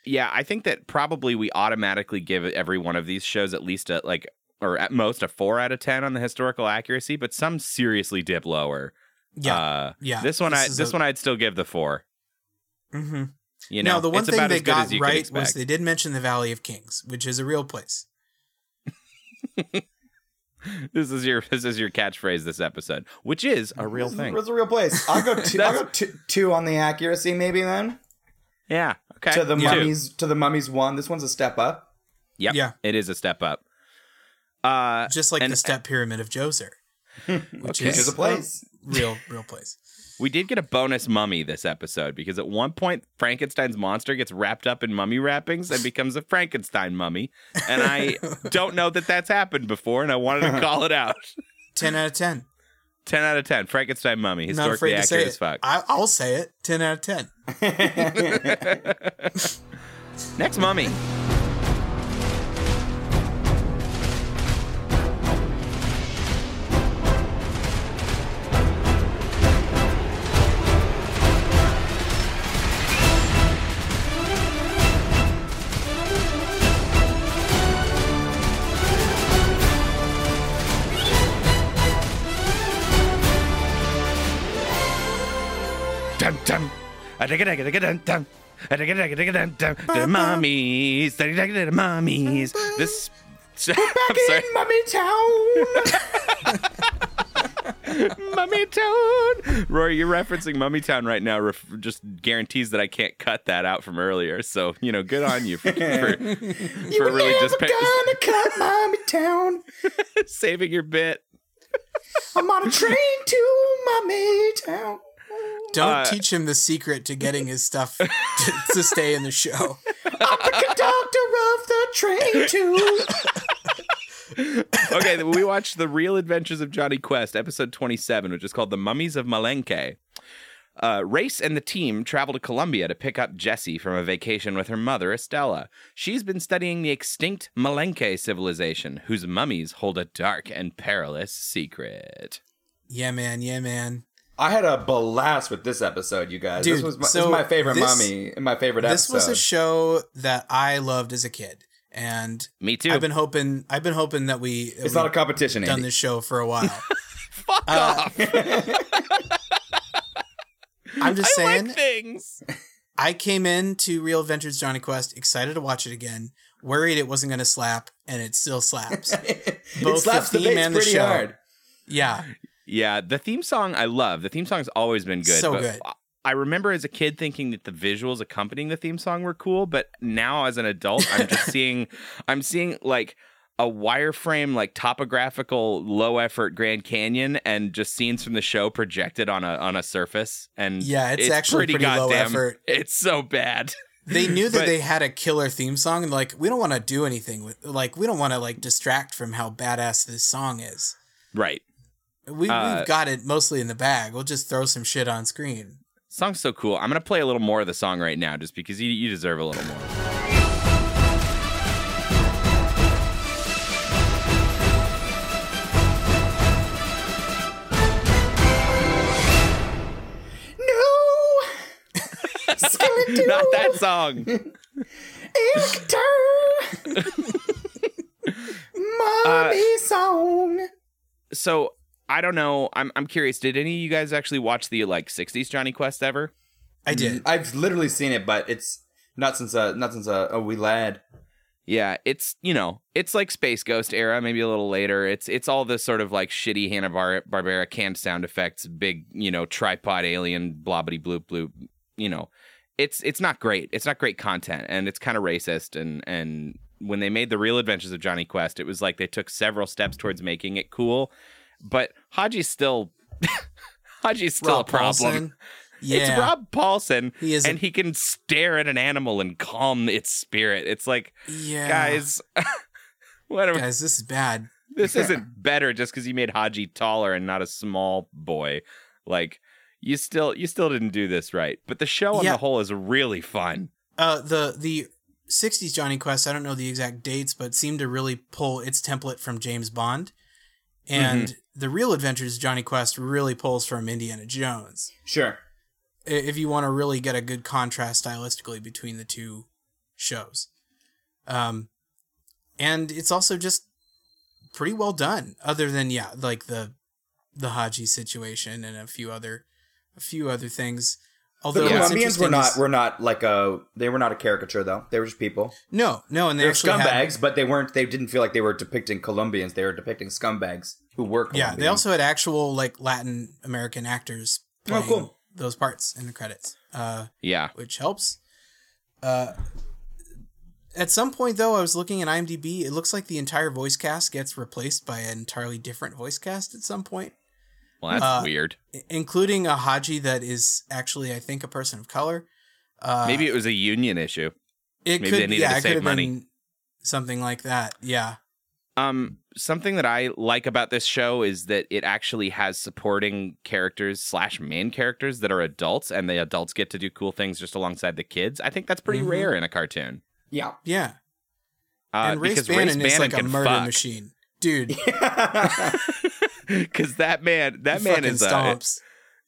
Yeah, I think that probably we automatically give every one of these shows at least a like, or at most a four out of ten on the historical accuracy, but some seriously dip lower. Yeah. uh, yeah. This one, I this a- one I'd still give the four. mm-hmm. You know, now the one it's thing about they got right was they did mention the Valley of Kings, which is a real place. this is your this is your catchphrase this episode, which is a real thing. It's a real place. I'll go two, I'll go two, two on the accuracy, maybe then. Yeah. Okay. To the Two. mummies, to the mummies one. This one's a step up. Yep. Yeah. It is a step up. Uh, Just like and- the step pyramid of Djoser, which Okay. is Which is a place. real real place. We did get a bonus mummy this episode because at one point Frankenstein's monster gets wrapped up in mummy wrappings and becomes a Frankenstein mummy, and I don't know that that's happened before, and I wanted to call it out. 10 out of 10. Ten out of ten, Frankenstein mummy, Not historically afraid to say accurate it. as fuck. I, I'll say it. 10 out of 10. Next mummy. The mummies. The mummies. This. I'm sorry. Mummy Town. Mummy Town. Rory, you're referencing Mummy Town right now. Ref- just guarantees that I can't cut that out from earlier. So you know, good on you for for, for really just pa- gonna cut Mummy Town. saving your bit. I'm on a train to Mummy Town. Don't Uh, teach him the secret to getting his stuff to, to stay in the show. I'm a Conductor of the train to. Okay, we watched the Real Adventures of Jonny Quest, episode 27, which is called The Mummies of Malenke. Uh, Race and the team travel to Colombia to pick up Jessie from a vacation with her mother, Estella. She's been studying the extinct Malenke civilization, whose mummies hold a dark and perilous secret. Yeah, man. Yeah, man. I had a blast with this episode, you guys. Dude, this was my, this so is my favorite this- mummy, my favorite This episode. This was a show that I loved as a kid. And Me too. I've been hoping I've been hoping that we it's not a competition, done Andy. this show for a while. Fuck uh, off. I'm just I saying like things. I came in to Real Adventures Jonny Quest excited to watch it again, worried it wasn't going to slap, and it still slaps. it Both slaps the the, theme bass and the pretty show. hard. Yeah, Yeah, the theme song I love. The theme song's always been good. So but good. I remember as a kid thinking that the visuals accompanying the theme song were cool, but now as an adult, I'm just seeing I'm seeing like a wireframe like topographical low effort Grand Canyon and just scenes from the show projected on a on a surface and Yeah, it's actually pretty low effort. It's so bad. they knew that But- they had a killer theme song, and like we don't want to do anything with like we don't want to like distract from how badass this song is. right. We, Uh, we've got it mostly in the bag. We'll just throw some shit on screen. Song's so cool. I'm gonna play a little more of the song right now just because you, you deserve a little more. No, Not that song. mummy song. so I don't know. I'm I'm curious. Did any of you guys actually watch the like '60s Jonny Quest ever? I did. I've literally seen it, but it's not since uh not since uh, a wee lad. Yeah, it's you know it's like Space Ghost era, maybe a little later. It's it's all this sort of like shitty Hanna Barbera canned sound effects, big you know tripod alien blobbity bloop bloop. You know, it's it's not great. It's not great content, and it's kind of racist. And and when they made the Real Adventures of Jonny Quest, it was like they took several steps towards making it cool, but Haji's still Haji's still Rob a problem. Paulsen. Yeah, It's Rob Paulsen, He is a- and he can stare at an animal and calm its spirit. It's like, yeah, guys, what? Are, guys, this is bad. this isn't better just because you made Haji taller and not a small boy. Like, you still, you still didn't do this right. But the show on Yeah. the whole is really fun. Uh, the the '60s Jonny Quest. I don't know the exact dates, but seemed to really pull its template from James Bond, and the Real Adventures of Jonny Quest really pulls from Indiana Jones. Sure. If you want to really get a good contrast stylistically between the two shows, um, and it's also just pretty well done. Other than yeah, like the the Haji situation and a few other a few other things. Although what's Colombians were not is- were not like a they were not a caricature though. They were just people. no no, and they They're actually had- scumbags, but they weren't. They didn't feel like they were depicting Colombians. They were depicting scumbags who were. Yeah, Colombian. they also had actual like Latin American actors Oh, playing cool. those parts in the credits, uh, Yeah. which helps. Uh, at some point, though, I was looking at IMDb. It looks like the entire voice cast gets replaced by an entirely different voice cast at some point. Well, that's Uh, weird. Including a Haji that is actually, I think, a person of color. Uh, Maybe it was a union issue. it maybe could, they needed yeah, to it save could have money. been something like that. Yeah, Um, something that I like about this show is that it actually has supporting characters slash main characters that are adults, and the adults get to do cool things just alongside the kids. I think that's pretty Mhm. rare in a cartoon. Yeah. yeah. Uh, and Race Bannon Race is like a murder fuck. machine, dude. Because that man, that he man is a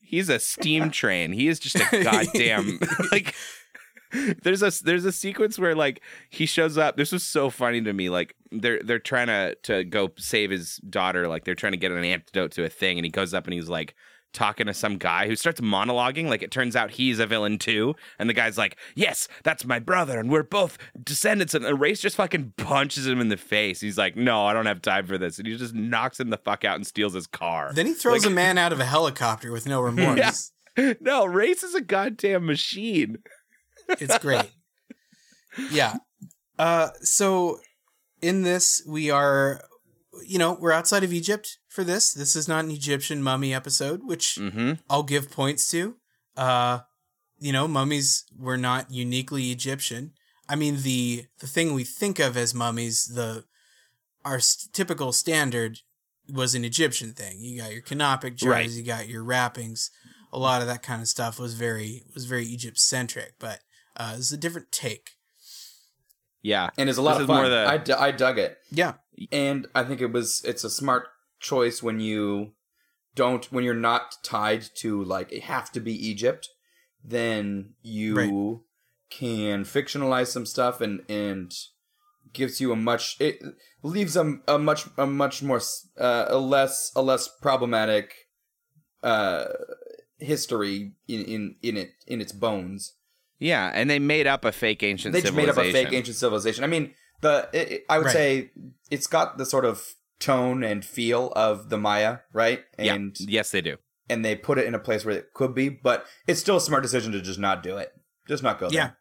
he's a steam train. He is just a goddamn like. There's a there's a sequence where like he shows up. This was so funny to me. Like they're they're trying to to go save his daughter. Like they're trying to get an antidote to a thing, and he goes up and he's like talking to some guy who starts monologuing. Like it turns out he's a villain too, and the guy's like, "Yes, that's my brother, and we're both descendants." And Race just fucking punches him in the face. He's like, "No, I don't have time for this," and he just knocks him the fuck out and steals his car. Then he throws Like- a man out of a helicopter with no remorse. no, Race is a goddamn machine. It's great. yeah. Uh, so in this, we are, you know, we're outside of Egypt for this. This is not an Egyptian mummy episode, which Mm-hmm. I'll give points to. Uh, you know, mummies were not uniquely Egyptian. I mean, the the thing we think of as mummies, the our s- typical standard was an Egyptian thing. You got your canopic jars, Right. you got your wrappings. A lot of that kind of stuff was very was very Egypt centric, but uh, it's a different take. Yeah. and it's a lot This of is more fun. the- I, d- I dug it, Yeah, and I think it was it's a smart choice when you don't when you're not tied to like it have to be Egypt, then you Right. can fictionalize some stuff and and gives you a much it leaves a, a much a much more uh, a less a less problematic uh history in in in it in its bones. Yeah, and they made up a fake ancient civilization. they just made up a fake ancient civilization. I mean, the it, it- I would Right. say it's got the sort of tone and feel of the Maya, right? Yeah. And Yes, they do. and they put it in a place where it could be, but it's still a smart decision to just not do it. Just not go Yeah. there.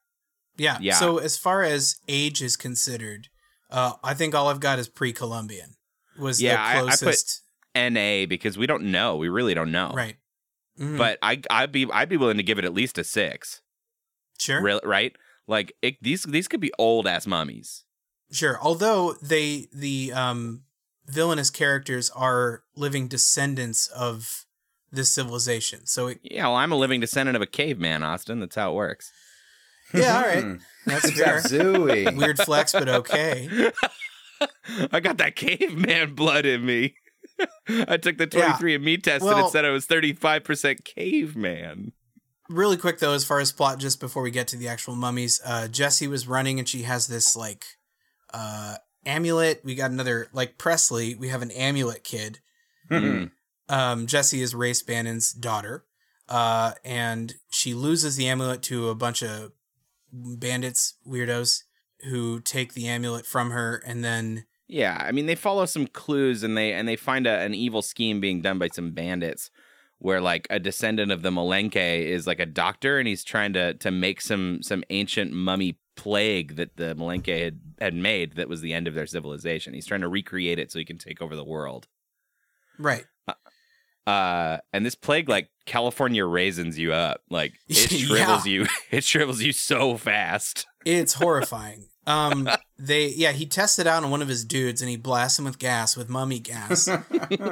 yeah, Yeah. So as far as age is considered, uh, I think all I've got is pre-Columbian. Was Yeah, the I- I put- closest, NA because we don't know. We really don't know. right? Mhm. But I I'd be I'd be willing to give it at least a six. Sure, Real, right? Like it, these these could be old ass mummies. Sure. Although they the um villainous characters are living descendants of this civilization. So it, Yeah, well, I'm a living descendant of a caveman, Austin. That's how it works. yeah, all right. Hmm. That's It's fair. Zooey. Weird flex, but okay. I got that caveman blood in me. I took the 23andMe test and it said I was 35% caveman. Really quick though, as far as plot, just before we get to the actual mummies, uh Jessie was running and she has this like uh amulet. We got another like Presley, we have an amulet kid. Mm. um, Jessie is Race Bannon's daughter, uh, and she loses the amulet to a bunch of bandits, weirdos, who take the amulet from her, and then Yeah, I mean they follow some clues and they and they find a, an evil scheme being done by some bandits where like a descendant of the Malenke is like a doctor and he's trying to to make some some ancient mummy plague that the Malenke had had made that was the end of their civilization. He's trying to recreate it so he can take over the world. right, Uh and this plague like California raisins you up. Like it Yeah. shrivels you it shrivels you so fast. it's horrifying. Um, they yeah, he tested it out on one of his dudes, and he blasts him with gas, with mummy gas,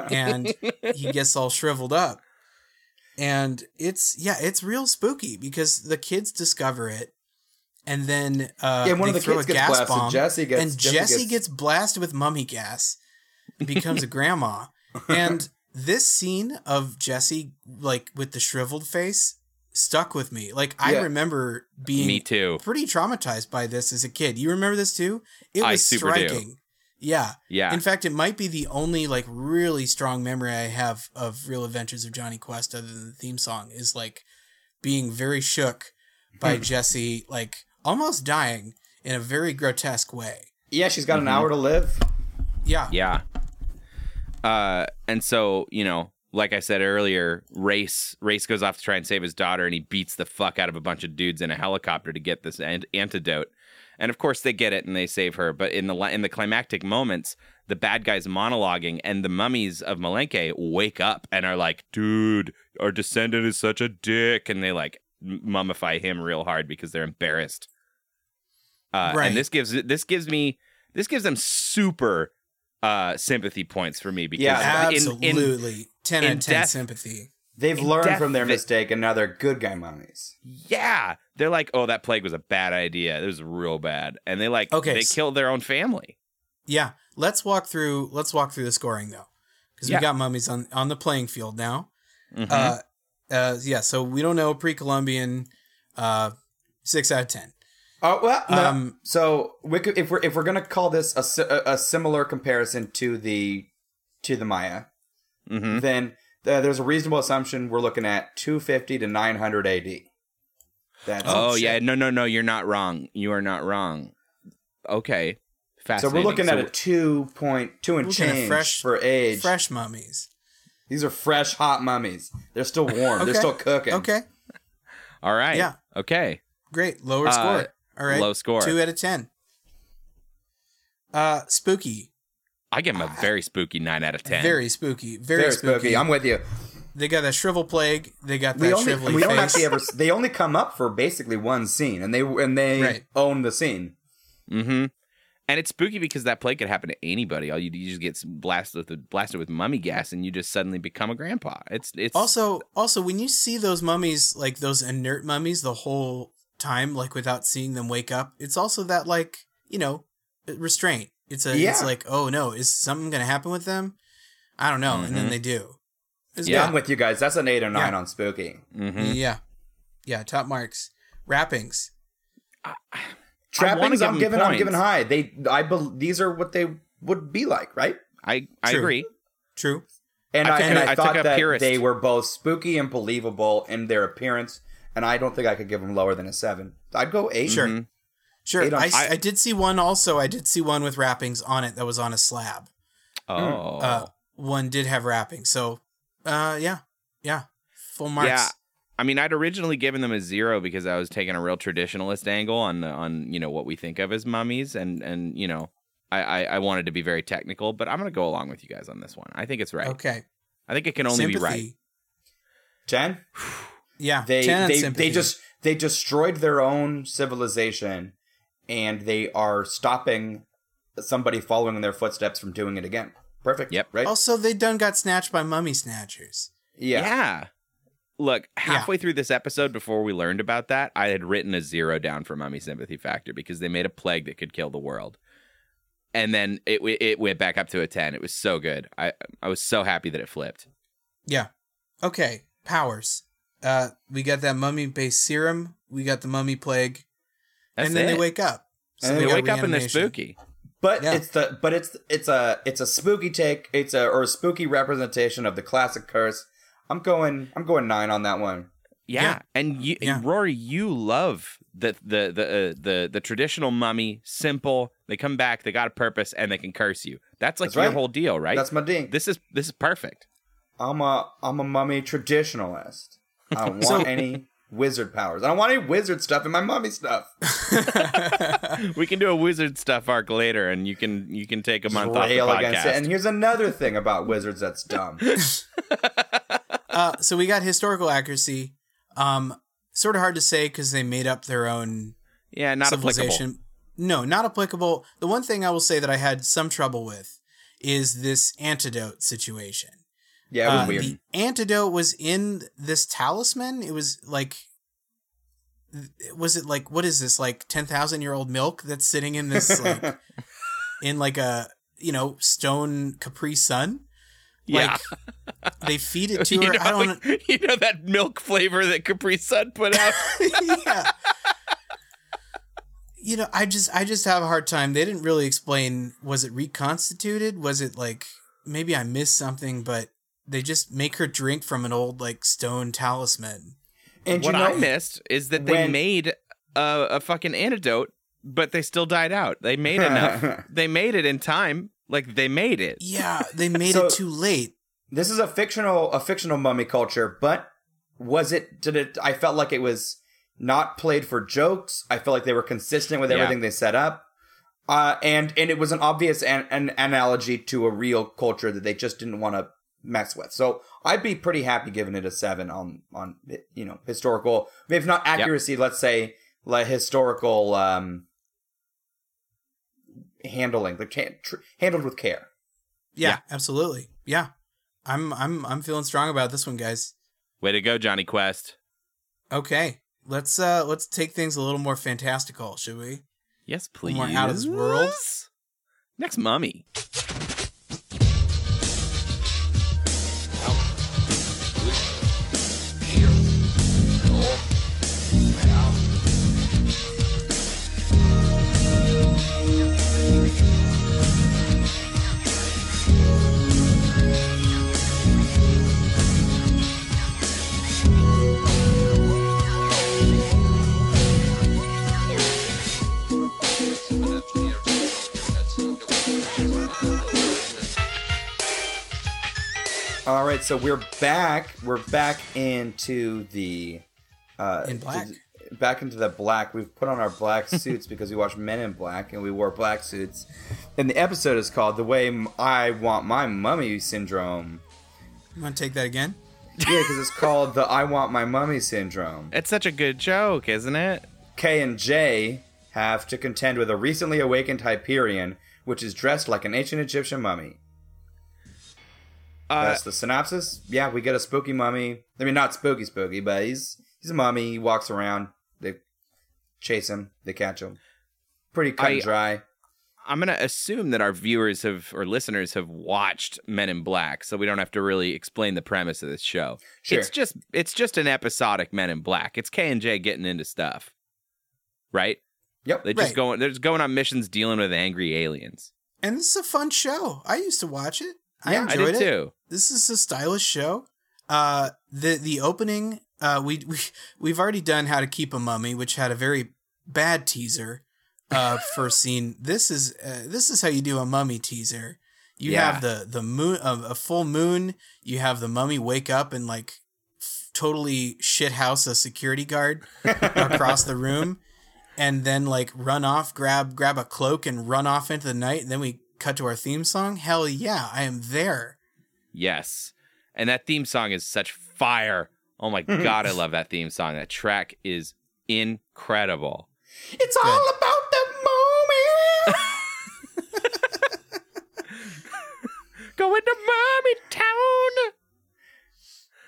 and he gets all shriveled up. And it's yeah, it's real spooky because the kids discover it, and then uh, yeah, one of the throw kids a gets gas blasted. bomb. Jesse gets and Jesse gets, blasted with mummy gas, and becomes a grandma. And this scene of Jesse, like with the shriveled face, stuck with me. Like I Yeah. remember being Me too. pretty traumatized by this as a kid. You remember this too? It I was striking do. Striking. Yeah. Yeah. In fact, it might be the only like really strong memory I have of Real Adventures of Jonny Quest, other than the theme song, is like being very shook by Jesse, like almost dying in a very grotesque way. yeah, she's got Mhm. an hour to live. Yeah. Yeah. Uh, and so you know, like I said earlier, race race goes off to try and save his daughter, and he beats the fuck out of a bunch of dudes in a helicopter to get this ant- antidote. And of course they get it and they save her, but in the in the climactic moments, the bad guys monologuing and the mummies of Malenke wake up and are like, "Dude, our descendant is such a dick," and they like mummify him real hard because they're embarrassed. Uh, Right. And this gives this gives me this gives them super uh, sympathy points for me because Yeah, in- in- Absolutely. 10 out in of 10 death- sympathy. They've In learned from their they- mistake, and now they're good guy mummies. Yeah, they're like, oh, that plague was a bad idea. It was real bad, and they like, Okay, they s- killed their own family. Yeah. Let's walk through let's walk through the scoring though. Cuz Yeah. we got mummies on on the playing field now. Mhm. Uh uh yeah, so we don't know pre-Columbian uh 6 out of 10. Oh well, no. Um, so we could, if we're if we're gonna call this a, a, a similar comparison to the to the Maya, Mhm. then uh, there's a reasonable assumption we're looking at 250 to 900 AD. That's Oh, shit. yeah, no, no, no, you're not wrong. You are not wrong. Okay, so we're looking at a two point two and change fresh- for age. Fresh mummies. These are fresh, hot mummies. They're still warm. They're still cooking. Okay. all right. Yeah. Okay. Great. Lower Uh, score. All right. low score. 2 out of 10. Uh spooky. I give him a very spooky nine out of ten. Very spooky. Very, Very spooky. spooky. I'm with you. They got that shrivel plague. They got We that only shrivelly we don't actually ever. They only come up for basically one scene, and they and they Right. own the scene. Mm-hmm. And it's spooky because that plague could happen to anybody. All you do, you just get blasted with blasted with mummy gas, and you just suddenly become a grandpa. It's it's Also, also when you see those mummies, like those inert mummies, the whole time, like without seeing them wake up, it's also that like you know restraint. It's a. yeah. It's like, oh no, is something gonna happen with them? I don't know, and then Mhm. they do. It's Yeah. I'm with you guys. That's an eight or nine Yeah. on spooky. Mhm. Yeah, yeah. Top marks. Wrappings. Trappings, I'm them giving. I'm giving high. They, I bel these are what they would be like, right? I I True. agree. True. And I I, and a- I I took thought a that purist. they were both spooky and believable in their appearance. And I don't think I could give them lower than a seven. I'd go eight. Sure. Mhm. Sure. On- I, I- I did see one also. I did see one with wrappings on it that was on a slab. Oh, Uh, one did have wrappings. So, uh, yeah, yeah, full marks. Yeah. I mean, I'd originally given them a zero because I was taking a real traditionalist angle on the, on you know what we think of as mummies, and and you know, I, I I wanted to be very technical, but I'm gonna go along with you guys on this one. I think it's right. Okay. I think it can only be right. Sympathy. Ten. Yeah. They 10 they they just they destroyed their own civilization, and they are stopping somebody following in their footsteps from doing it again. Perfect. Yep. Right. Also, they done got snatched by mummy snatchers. yeah. Yeah. Look, halfway through this episode, before we learned about that, I had written a zero down for Mummy Sympathy Factor because they made a plague that could kill the world, and then it it went back up to a ten. It was so good. I I was so happy that it flipped. Yeah. Okay. Powers. Uh, we got that mummy-based serum. We got the mummy plague, That's and then it. they wake up. And they got wake up and they're spooky. But Yeah. it's the but it's it's a it's a spooky take. It's a or a spooky representation of the classic curse. I'm going I'm going nine on that one. Yeah, Yeah. and you, Yeah. Rory, you love the the the uh, the the traditional mummy. Simple. They come back. They got a purpose, and they can curse you. That's like That's your right. whole deal, right? That's my ding. this is this is perfect. I'm a I'm a mummy traditionalist. I don't want So- any wizard powers. I don't want any wizard stuff in my mummy stuff. we can do a wizard stuff arc later, and you can you can take a month off the Rail it. podcast. And here's another thing about wizards that's dumb. uh, so we got historical accuracy. Um, sort of hard to say because they made up their own yeah, not applicable. No, not applicable. The one thing I will say that I had some trouble with is this antidote situation. Yeah, it was Uh, weird. The antidote was in this talisman. It was like, was it like what is this like ten thousand year old milk that's sitting in this like in like a you know stone Capri Sun? Yeah, Like, they feed it to you her. know, I don't. you know that milk flavor that Capri Sun put out. yeah. You know, I just I just have a hard time. They didn't really explain was it reconstituted? Was it like maybe I missed something, but they just make her drink from an old like stone talisman. and you what know, I missed is that they when- made a, a fucking antidote, but they still died out. They made enough. they made it in time. Like they made it. Yeah, they made So- it too late. this is a fictional a fictional mummy culture, but was it did it I felt like it was not played for jokes. I felt like they were consistent with Yeah. everything they set up. Uh, and and it was an obvious an, an analogy to a real culture that they just didn't want to mess with. So I'd be pretty happy giving it a seven on on you know historical, if not accuracy, let's say like historical um, handling, like ha- tr- handled with care. Yeah, Yeah. absolutely. Yeah. I'm I'm I'm feeling strong about this one, guys. Way to go, Jonny Quest. Okay. Let's uh let's take things a little more fantastical, should we? Yes, please. More out of this world. Next mummy. All right, so we're back. We're back into the uh, In black. to- back into the black. We've put on our black suits because we watched Men in Black and we wore black suits. And the episode is called "The Way I Want My Mummy Syndrome." You want to take that again? Yeah, because it's called the "I Want My Mummy Syndrome." It's such a good joke, isn't it? K and J have to contend with a recently awakened Hyperion, which is dressed like an ancient Egyptian mummy. Uh, That's the synopsis. Yeah, we get a spooky mummy. I mean, not spooky, spooky, but he's he's a mummy. He walks around. They chase him. They catch him. Pretty cut I- and dry. I'm gonna assume that our viewers have or listeners have watched Men in Black, so we don't have to really explain the premise of this show. Sure. It's just it's just an episodic Men in Black. It's K and J getting into stuff, right? Yep. They just Right. going they're just going on missions dealing with angry aliens. And this is a fun show. I used to watch it. I Yeah, I I enjoyed did it. too. This is a stylish show. Uh, the the opening, uh, we we we've already done how to keep a mummy, which had a very bad teaser. Uh, first scene. This is uh, this is how you do a mummy teaser. You Yeah. have the the moon, uh, a full moon. You have the mummy wake up and like f- totally shit house a security guard across the room, and then like run off, grab grab a cloak and run off into the night. And then we cut to our theme song. Hell yeah, I am there. Yes. And that theme song is such fire. Oh my god, I love that theme song. That track is incredible. It's all about the moment. Going to Mommy Town.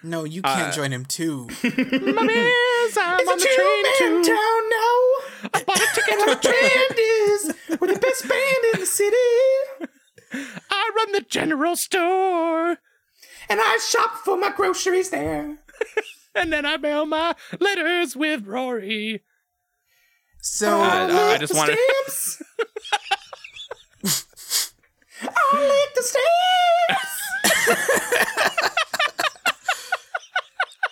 No, you can't Uh, join him too. Mummies, I'm It's on a the train two-man too. town now. I bought a ticket And to the the train. is we're the best band in the city. I run the general store. And I shop for my groceries there. And then I mail my letters with Rory. So Uh, I lick just the wanted- stamps. I lick the stamps.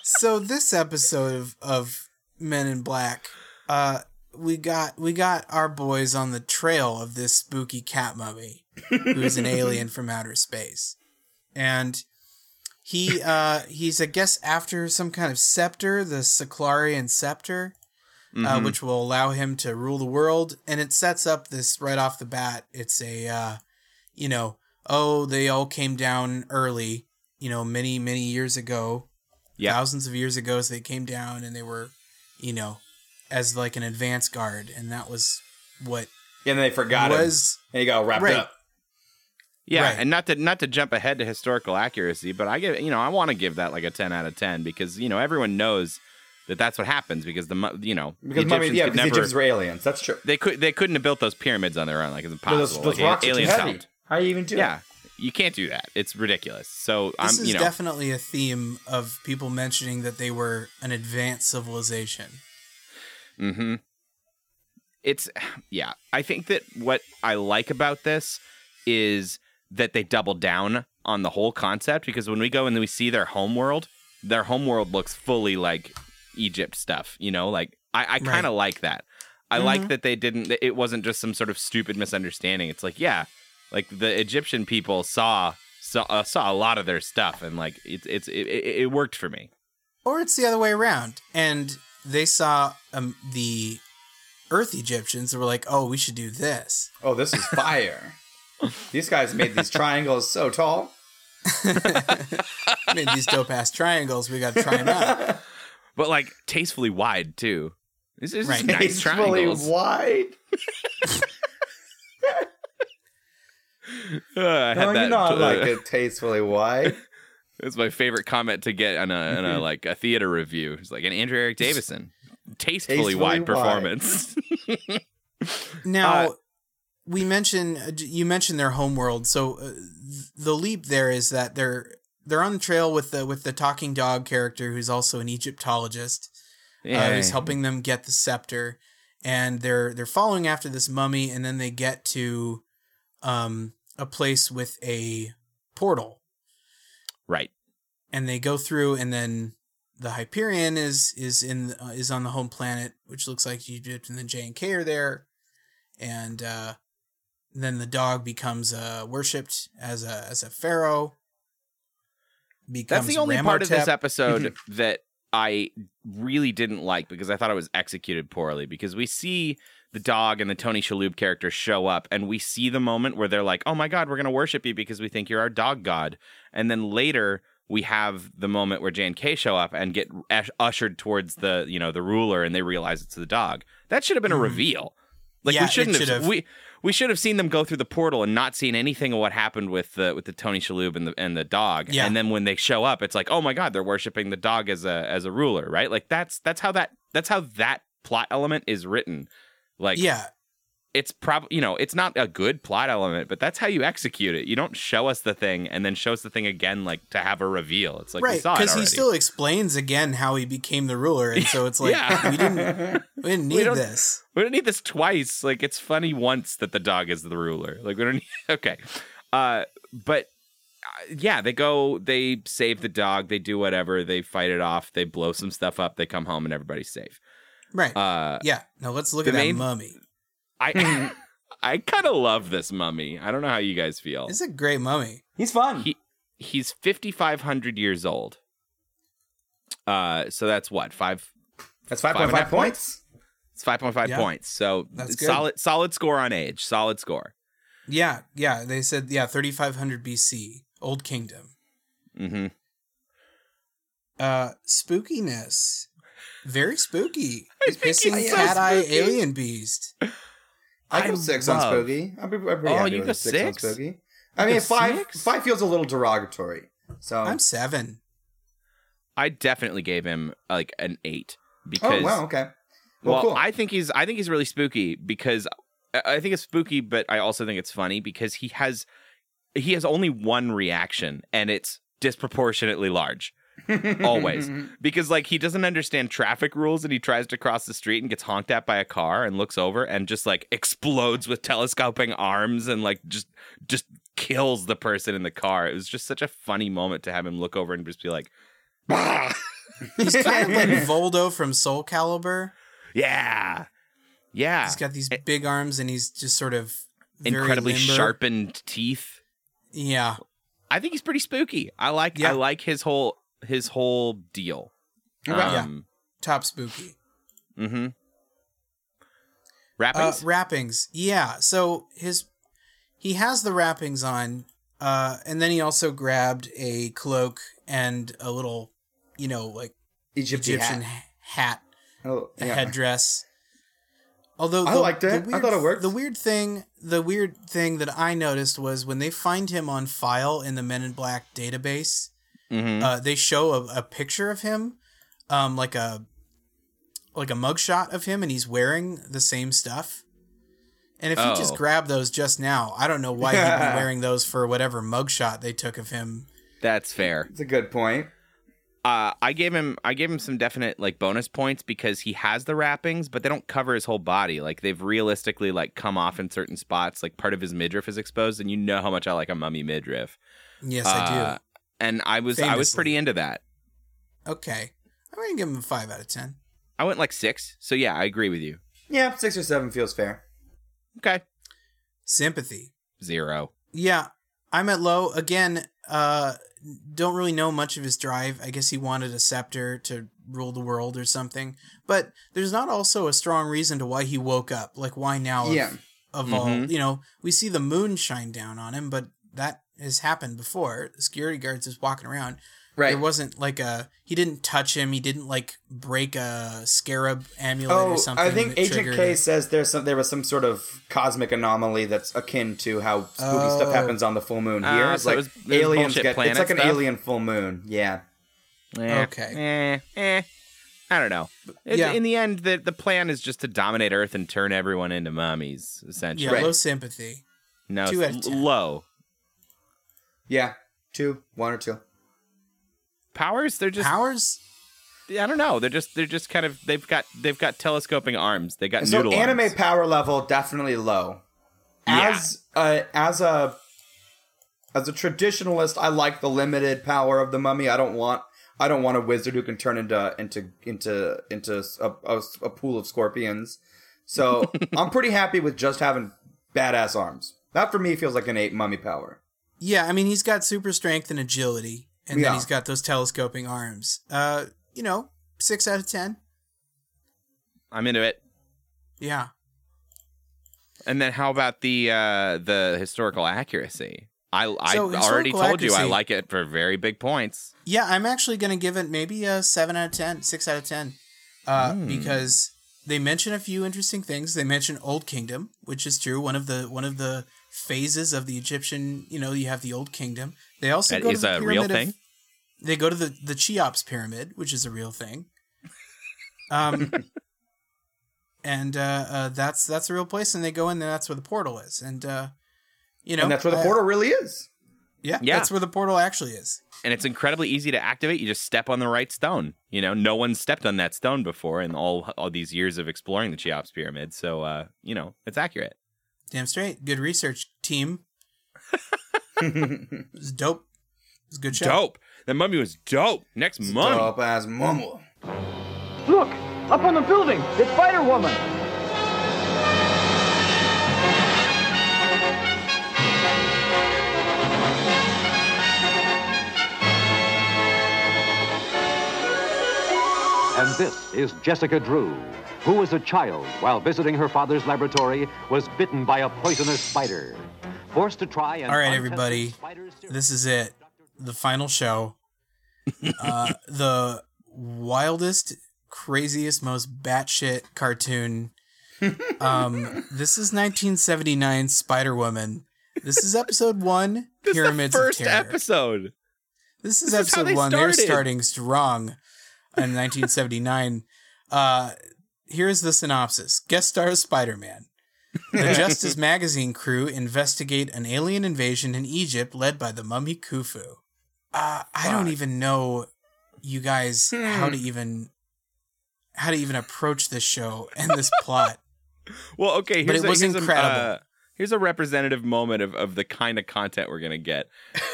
so this episode of, of Men in Black, uh, we got we got our boys on the trail of this spooky cat mummy, who's an alien from outer space, and he uh, he's I guess after some kind of scepter, the Cyclarian scepter, uh, which will allow him to rule the world, and it sets up this right off the bat. It's a uh, you know oh they all came down early, you know many many years ago Yeah. thousands of years ago as they came down and they were you know as like an advance guard and that was what And they forgot him. was And he got wrapped Right. up. Yeah, Right. and not to not to jump ahead to historical accuracy, but I give you know I want to give that like a ten out of ten because you know everyone knows that that's what happens because the you know Because the mummy, Egyptians yeah, could because the never Egyptians were aliens. That's true. they could they couldn't have built those pyramids on their own like it's impossible. Those, those Like, rocks are too heavy. helped. How do you even do Yeah, you can't do that. It's ridiculous. So I'm this is you know definitely a theme of people mentioning that they were an advanced civilization Mm-hmm. It's yeah. I think that what I like about this is that they double down on the whole concept because when we go and we see their homeworld, their homeworld looks fully like Egypt stuff. You know, like I, I kind of like that. I like that they didn't. It wasn't just some sort of stupid misunderstanding. It's like yeah, like the Egyptian people saw saw, uh, saw a lot of their stuff and like it's it's it, it, it worked for me. or it's the other way around and they saw um, the Earth Egyptians and were like, "Oh, we should do this." Oh, this is fire. these guys made these triangles so tall. Made these dope ass triangles. We got to try them out. but like tastefully wide too. This is Right. nice It's triangles. really wide. Uh, I had No, that. you're not uh, like it tastefully wide. It's my favorite comment to get on a, on a like a theater review. It's like an Andrew Eric Davison, tastefully, Tastefully wide wide. performance. Now, Uh, we mentioned uh, you mentioned their homeworld. So uh, the leap there is that they're they're on the trail with the with the talking dog character who's also an Egyptologist. uh, who's helping them get the scepter, and they're they're following after this mummy, and then they get to um, a place with a portal, right. and they go through, and then the Hyperion is is in uh, is on the home planet, which looks like Egypt, and then J and K are there, and uh, then the dog becomes uh, worshipped as a as a pharaoh. That's the only part of this episode that I really didn't like because I thought it was executed poorly. Because we see the dog and the Tony Shalhoub character show up, and we see the moment where they're like, "Oh my god, we're gonna worship you because we think you're our dog god," and then later we have the moment where J and K show up and get ushered towards the you know the ruler, and they realize it's the dog. That should have been a Mhm. reveal. Like Yeah, we shouldn't have. have. We we should have seen them go through the portal and not seen anything of what happened with the with the Tony Shalhoub and the and the dog. Yeah. And then when they show up, it's like, oh my god, they're worshiping the dog as a as a ruler, right? Like that's that's how that that's how that plot element is written. Like yeah, it's probably you know it's not a good plot element, but that's how you execute it. You don't show us the thing and then show us the thing again, like to have a reveal. It's like we right because he still explains again how he became the ruler and so it's like Yeah. we didn't we didn't need don't- this We don't need this twice. Like it's funny once that the dog is the ruler. Like we don't need okay. Uh but uh, yeah, they go they save the dog, they do whatever, they fight it off, they blow some stuff up, they come home and everybody's safe. Right Uh yeah now let's look the at that mummy I I kind of love this mummy. I don't know how you guys feel. it's a great mummy He's fun. He he's 5500 years old. Uh so that's what? 5 That's Five five and point five points. It's 5.5 Yeah. points. So That's good. solid solid score on age. Solid score. yeah yeah they said yeah 3500 bc old kingdom Mhm. uh spookiness very spooky think he's hissing so cat eye alien beast I go I six on Spooky. I'm I'm pretty Oh, happy you with go a six, on? Spooky. I mean, five six? five feels a little derogatory. So i'm seven I definitely gave him like an 8 because. oh wow, okay. Well, well, cool. I think he's I think he's really spooky because I- I think it's spooky, but I also think it's funny because he has he has only one reaction and it's disproportionately large. Always. Because like he doesn't understand traffic rules and he tries to cross the street and gets honked at by a car and looks over and just like explodes with telescoping arms and like just just kills the person in the car. It was just such a funny moment to have him look over and just be like, "Ah!" he's kind of like voldo from soul calibur yeah. Yeah. he's got these big arms and he's just sort of incredibly limber. sharpened teeth. yeah I think he's pretty spooky. I like Yeah. I like his whole his whole deal. Okay. Yeah. Um, top spooky Mm-hmm. Uh, Wrappings? wrappings. Yeah. So his he has the wrappings on, uh, and then he also grabbed a cloak and a little, you know, like Egyptian, Egyptian hat. hat, Oh, a headdress. Although I liked the it. I thought it worked. The weird thing, the weird thing that I noticed was when they find him on file in the Men in Black database, Mhm. uh, they show a, a picture of him, um, like a like a mugshot of him, and he's wearing the same stuff. And if you just grab those just now, I don't know why he'd be wearing those for whatever mugshot they took of him. That's fair. It's a good point. Uh, I gave him I gave him some definite like bonus points because he has the wrappings, but they don't cover his whole body. Like they've realistically like come off in certain spots. Like part of his midriff is exposed, and you know how much I like a mummy midriff. Yes, Uh, I And I was I was pretty into that. Okay, I'm gonna give him a five out of ten. I went like six, so yeah, I agree with you. Yeah, six or seven feels fair. Okay, Sympathy. zero. Yeah, I'm at low again. Uh, don't really know much of his drive. I guess he wanted a scepter to rule the world or something. But there's not also a strong reason to why he woke up. Like why now? Of, Yeah. Of all, Mhm. you know, we see the moon shine down on him, but that has happened before. The security guards just walking around. Right. There wasn't like a he didn't touch him. He didn't like break a scarab amulet Oh, or something. I think Agent K it. says there's some there was some sort of cosmic anomaly that's akin to how spooky stuff Oh. happens on the full moon Ah, here. It's so it like was- it was aliens get it's like an stuff? alien full moon. Yeah. Eh, Okay. Eh, eh. I don't know. It- Yeah. In the end, the the plan is just to dominate Earth and turn everyone into mummies. Yeah, Essentially, Right. low sympathy. no, two out of 10. low Yeah. Two, one or two. powers. They're just Powers? I don't know. They're just they're just kind of they've got they've got telescoping arms. They got So noodle anime arms. power level definitely low. Yeah. As uh, as a as a traditionalist, I like the limited power of the mummy. I don't want I don't want a wizard who can turn into into into into a, a, a pool of scorpions. So I'm pretty happy with just having badass arms. That for me feels like an eight mummy power. Yeah, I mean he's got super strength and agility, and Yeah. then he's got those telescoping arms. Uh, you know, six out of ten. I'm into it. Yeah. And then how about the uh the historical accuracy? I I already told you I like it for very big points. Yeah, I'm actually gonna give it maybe a seven out of ten, six out of ten, uh, Hmm. because they mention a few interesting things. They mention Old Kingdom, which is true. One of the one of the phases of the Egyptian, you know, you have the Old Kingdom. They also That go is to the a real pyramid thing. Of, they go to the the Cheops pyramid, which is a real thing. Um, and uh, uh, that's that's a real place, and they go in there. That's where the portal is, and uh, you know, and that's where the uh, portal really is. yeah, Yeah. that's where the portal actually is. and it's incredibly easy to activate. You just step on the right stone. You know, no one stepped on that stone before in all all these years of exploring the Cheops pyramid. So, uh, you know, it's accurate. Damn straight. Good research team. It was dope. It was a good show. Dope. That mummy was dope. Next mummy. Dope as mumble. Look! Up on the building! It's Spider Woman! And this is Jessica Drew, who as a child, while visiting her father's laboratory, was bitten by a poisonous spider. Forced to try and All right, untested everybody. spider serum- This is it. The final show. Uh, the wildest, craziest, most batshit cartoon. Um, this is 1979 Spider Woman. This is episode one. This is the Pyramids first of Terror. episode. This is This is how episode they one. They're starting strong in 1979. Uh, here's the synopsis Guest stars Spider Man. The Justice Magazine crew investigate an alien invasion in Egypt led by the mummy Khufu. Uh, I don't even know, you guys, how Hmm. to even how to even approach this show and this plot. Well, okay. But Here's it a, was here's incredible. A, uh, here's a representative moment of, of the kind of content we're gonna get.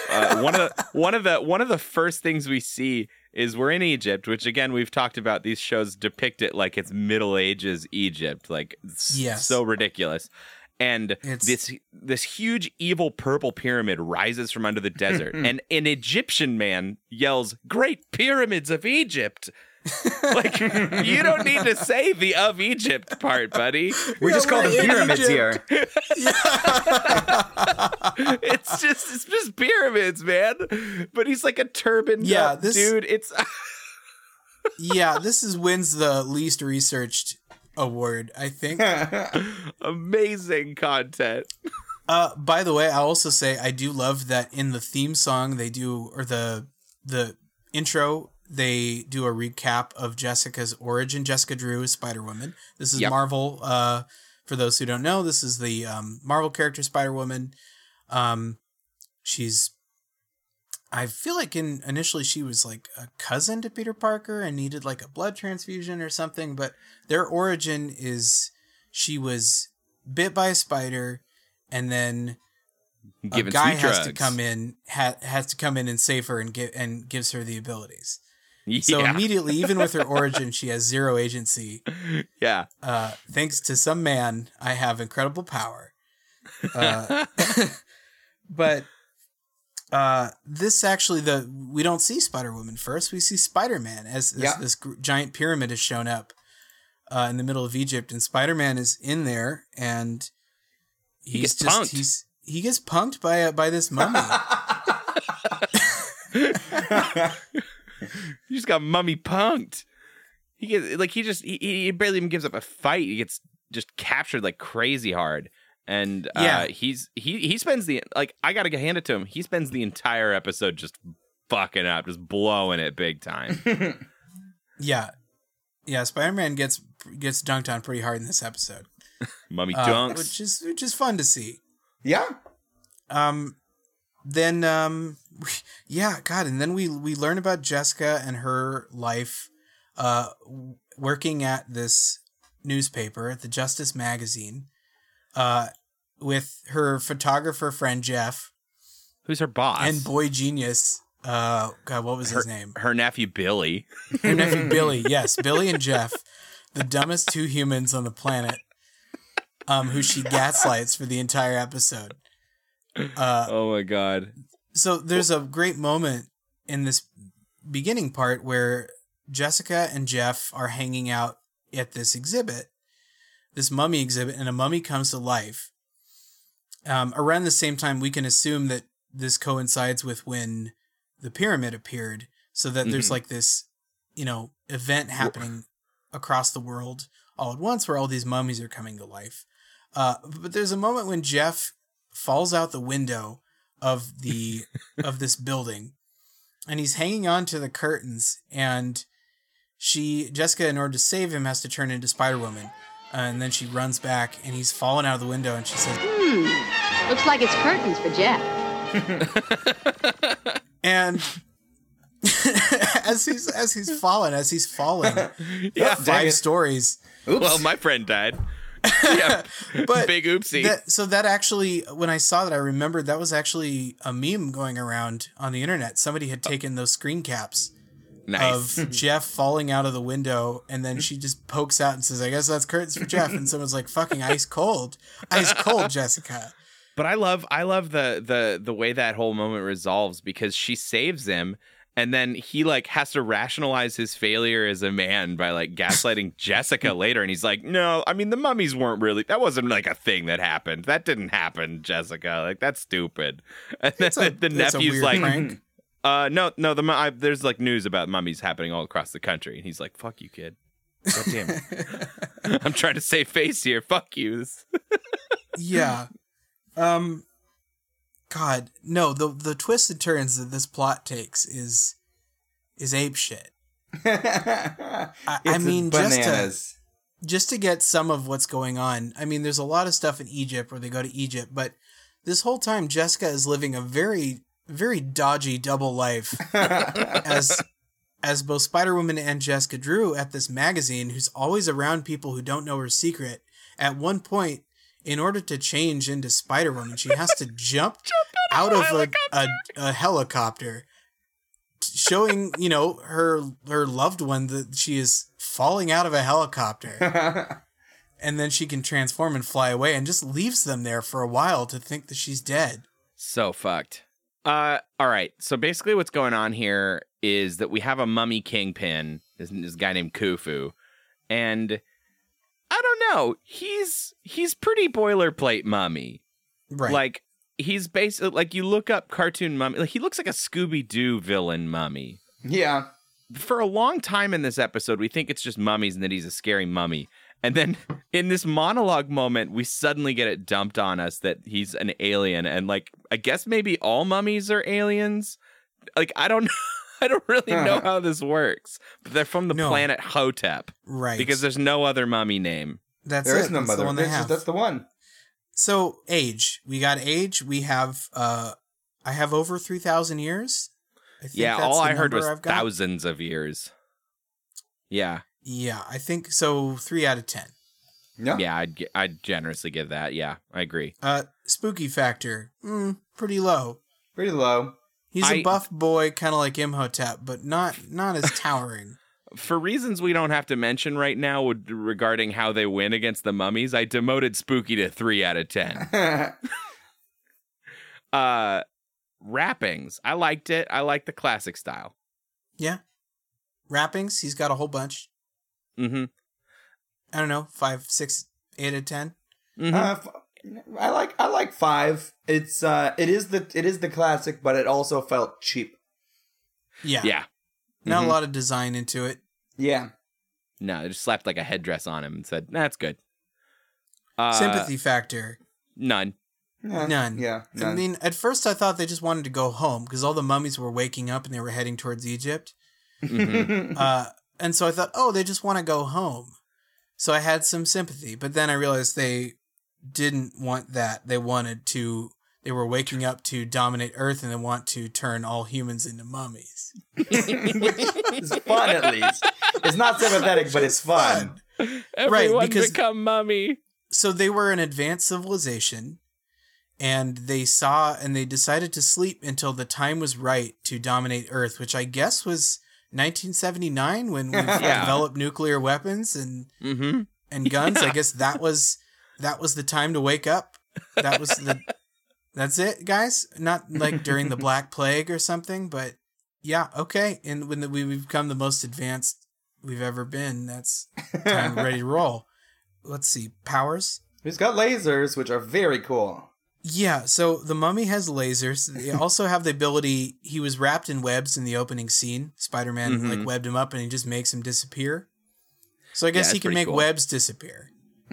Uh, one of the one of the one of the first things we see is we're in Egypt, which again we've talked about. These shows depict it like it's Middle Ages Egypt, like Yes. so ridiculous. And It's- this this huge evil purple pyramid rises from under the desert, and an Egyptian man yells, "Great pyramids of Egypt!" like you don't need to say the of Egypt part, buddy. We Yeah, just call we're them pyramids Egypt. here. it's just it's just pyramids, man. But he's like a turbaned Yeah, this- dude. It's yeah, this is wins the least researched award, I think. amazing content. Uh, by the way, I'll also say I do love that in the theme song they do, or the the intro they do a recap of Jessica's origin. Jessica Drew is Spider Woman. This is Yep. Marvel. Uh, for those who don't know, this is the um, Marvel character Spider Woman. Um, she's. I feel like in initially she was like a cousin to Peter Parker and needed like a blood transfusion or something, but their origin is she was bit by a spider and then Given a guy has drugs. to come in ha- has to come in and save her and give and gives her the abilities. So immediately, even with her origin, she has zero agency. yeah. Uh, thanks to some man, I have incredible power. Uh, but uh, this actually the we don't see Spider Woman first. We see Spider Man as this, Yeah. this giant pyramid has shown up uh, in the middle of Egypt, and Spider Man is in there, and he's gets just punked. he's he gets punked by a, by this mummy. He just got mummy punked. He gets like he just he, he barely even gives up a fight. He gets just captured like crazy hard. And uh, Yeah. he's he he spends the like I gotta hand it to him. He spends the entire episode just fucking up, just blowing it big time. yeah, yeah. Spider Man gets gets dunked on pretty hard in this episode, Mummy uh, dunks. which is which is fun to see. yeah. um then um yeah god and then we we learn about jessica and her life uh working at this newspaper the justice magazine uh with her photographer friend jeff Who's her boss? and boy genius uh god what was his name her nephew Billy. her nephew billy yes billy and jeff the dumbest two humans on the planet um who she gaslights for the entire episode uh Oh my god. so there's a great moment in this beginning part where Jessica and Jeff are hanging out at this exhibit, this mummy exhibit, and a mummy comes to life. Um, around the same time, we can assume that this coincides with when the pyramid appeared, so that there's Mhm. like this, you know, event happening across the world all at once where all these mummies are coming to life. Uh, but there's a moment when Jeff falls out the window of the of this building and he's hanging on to the curtains and she Jessica in order to save him has to turn into Spider-Woman uh, and then she runs back and he's fallen out of the window and she says Hmm. Looks like it's curtains for Jeff. and as he's as he's fallen as he's falling Yeah. Five stories Oops. Well, my friend died. yeah. but Big oopsie. that, so that actually when I saw that I remembered that was actually a meme going around on the internet somebody had oh. taken those screen caps nice. of Jeff falling out of the window, and then she just pokes out and says, "I guess that's curtains for Jeff." And someone's like, "Fucking ice cold, ice cold, Jessica." But I love I love the the the way that whole moment resolves because she saves him and then he like has to rationalize his failure as a man by like gaslighting Jessica later and he's like, "No, I mean the mummies weren't really that wasn't like a thing that happened. That didn't happen, Jessica. Like that's stupid." And then It's a- the it's a nephew's weird like, prank. "Uh no, no, the mu- I, there's like news about mummies happening all across the country." And he's like, "Fuck you, kid." God damn it. I'm trying to save face here. Fuck you. Yeah. Um. God, no. The the twists and turns that this plot takes is is ape shit. I, I mean, just to just to get some of what's going on. I mean, there's a lot of stuff in Egypt where they go to Egypt, but this whole time Jessica is living a very very dodgy double life as as both Spider Woman and Jessica Drew at this magazine, who's always around people who don't know her secret. At one point, in order to change into Spider Woman, she has to jump, out of a, a, a helicopter, showing you know her her loved one that she is falling out of a helicopter, and then she can transform and fly away, and just leaves them there for a while to think that she's dead. So fucked. Uh, all right. So basically, what's going on here is that we have a mummy kingpin. This, this guy named Khufu, and I don't know. He's he's pretty boilerplate mummy. Right. Like he's basically like you look up cartoon mummy. Like he looks like a Scooby Doo villain mummy. yeah. For a long time in this episode, we think it's just mummies and that he's a scary mummy. And then in this monologue moment, we suddenly get it dumped on us that he's an alien. And like, I guess maybe all mummies are aliens. Like, I don't know. I don't really know how this works. But they're from the No. planet Hotep right. because there's no other mummy name. that's There it. is no That's the mother. one they That's, have. that's the one. So age, we got age. We have uh, I have over three thousand years. I think Yeah, that's all the I heard number was I've got. thousands of years. Yeah. Yeah, I think so. Three out of ten. Yeah. Yeah, I'd, gi- I'd generously give that. Yeah, I agree. Uh, spooky factor, mm, pretty low. Pretty low. He's a I- buff boy, kind of like Imhotep, but not not as towering. For reasons we don't have to mention right now would- regarding how they win against the mummies, I demoted Spooky to 3 out of 10. Uh wrappings. I liked it. I like the classic style. Yeah. Wrappings, he's got a whole bunch. Mm-hmm. I don't know, five, six, eight out of ten. mm-hmm. Uh, f- I like I like five. It's uh it is the it is the classic, but it also felt cheap. Yeah. yeah. Not Mhm. a lot of design into it. Yeah. No, they just slapped like a headdress on him and said, "That's good." Uh, Sympathy factor. None. Yeah. None. Yeah. I mean, at first I thought they just wanted to go home because all the mummies were waking up and they were heading towards Egypt. Mhm. Uh, and so I thought, oh, they just want to go home. So I had some sympathy, but then I realized they didn't want that. They wanted to. They were waking up to dominate Earth and they want to turn all humans into mummies. it's fun at least. It's not sympathetic, but it's fun. Everyone because- become mummy. So they were an advanced civilization, and they saw and they decided to sleep until the time was right to dominate Earth, which I guess was 1979 when we Yeah. developed nuclear weapons and Mm-hmm. and guns. I guess that was that was the time to wake up. That was the that's it, guys. Not like during the Black Plague or something, but yeah, okay. And when the, we we've become the most advanced we've ever been, that's time ready to roll. Let's see powers. He's got lasers, which are very cool. Yeah, so the mummy has lasers. They also have the ability. He was wrapped in webs in the opening scene. Spider Man Mhm. like webbed him up, and he just makes him disappear. So I guess Yeah, he can make cool. webs disappear.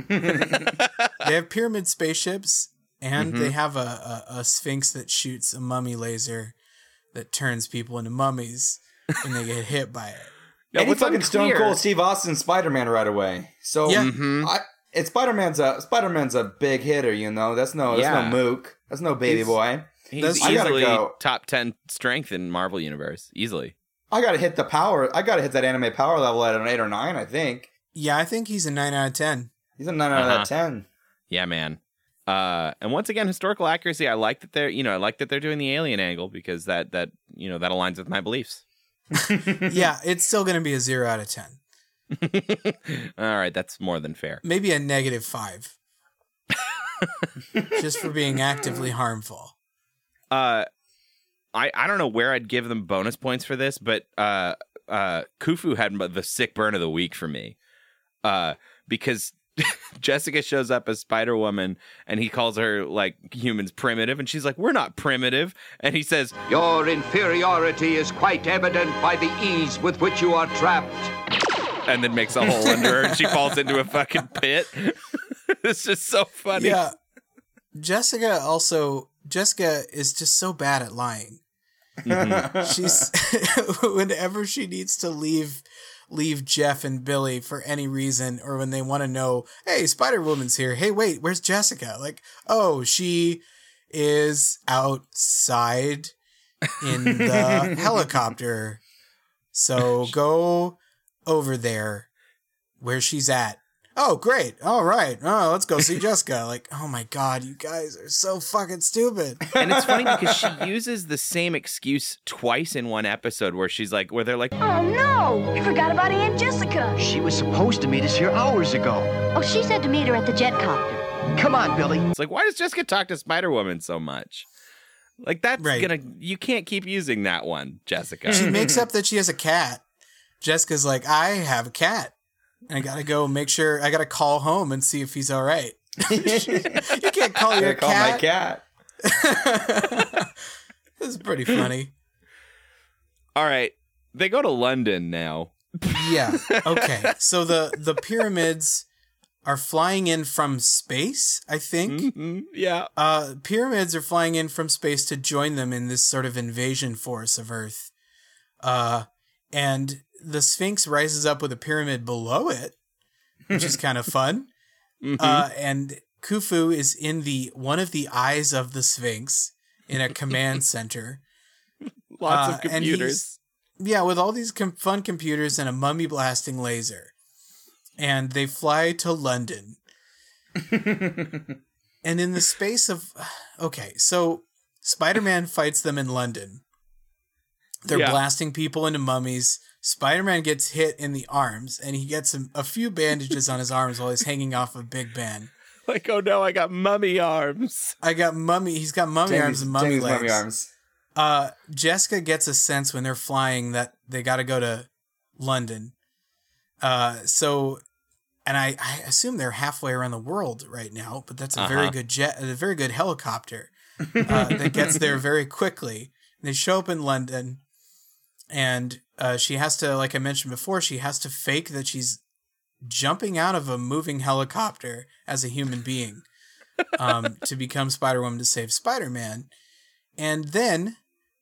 they have pyramid spaceships, and Mm-hmm. they have a, a, a sphinx that shoots a mummy laser that turns people into mummies when they get hit by it. Now, and he what's fucking Stone unclear- Cold Steve Austin Spider Man right away. So Yeah. Mhm. I, it's Spider Man's a Spider Man's a big hitter, you know. That's no that's Yeah. no mook. That's no baby He's- boy. He's That's- easily go. top ten strength in Marvel universe. Easily. I gotta hit the power. I gotta hit that anime power level at an eight or nine. I think Yeah, I think he's a nine out of ten. He's a nine out of Uh-huh. that ten. Yeah, man. Uh, and once again, historical accuracy. I like that they're, you know, I like that they're doing the alien angle because that that you know that aligns with my beliefs. yeah, it's still going to be a zero out of ten. All right, that's more than fair. Maybe a negative five. Just for being actively harmful. Uh, I I don't know where I'd give them bonus points for this, but uh, uh, Khufu had the sick burn of the week for me. Uh, because Jessica shows up as Spider Woman and he calls her like humans primitive, and she's like, "We're not primitive," and he says, Your inferiority is quite evident by the ease with which you are trapped. and then makes a hole under her, and she falls into a fucking pit. it's just so funny. Yeah. Jessica also Jessica is just so bad at lying. Mm-hmm. She's whenever she needs to leave leave Jeff and Billy for any reason or when they want to know, "Hey, Spider-Woman's here. Hey, wait, where's Jessica?" Like, "Oh, she is outside in the helicopter. So go over there where she's at." Oh, great. All right. Oh, let's go see Jessica. Like, oh my god, you guys are so fucking stupid. And it's funny because she uses the same excuse twice in one episode where she's like, where they're like, Oh no! You forgot about Aunt Jessica. She was supposed to meet us here hours ago. Oh, she said to meet her at the jet copter. Come on, Billy. it's like, why does Jessica talk to Spider Woman so much? Like that's Right. gonna you can't keep using that one, Jessica. She makes up that she has a cat. Jessica's like, I have a cat. And I gotta go make sure I gotta call home and see if he's all right. you can't call I your call my cat. cat. this is pretty funny. All right. They go to London now. Yeah. Okay. So the the pyramids are flying in from space, I think. Mhm. Yeah. Uh pyramids are flying in from space to join them in this sort of invasion force of Earth. Uh and the Sphinx rises up with a pyramid below it, which is kind of fun. Mhm. Uh, and Khufu is in the one of the eyes of the Sphinx in a command center. Lots uh, of computers. Yeah, with all these com- fun computers and a mummy blasting laser. And they fly to London. and in the space of okay, so Spider-Man fights them in London. They're Yeah. blasting people into mummies. Spider-Man gets hit in the arms and he gets a, a few bandages on his arms while he's hanging off of Big Ben. Like, oh no, I got mummy arms. I got mummy. He's got mummy arms and mummy Jamie's legs. mummy arms. uh, Jessica gets a sense when they're flying that they got to go to London. Uh, so, and I, I assume they're halfway around the world right now, but that's a very Uh-huh. good jet, a very good helicopter uh, that gets there very quickly. And They show up in London, and uh, she has to, like I mentioned before, she has to fake that she's jumping out of a moving helicopter as a human being um, to become Spider Woman to save Spider Man. And then,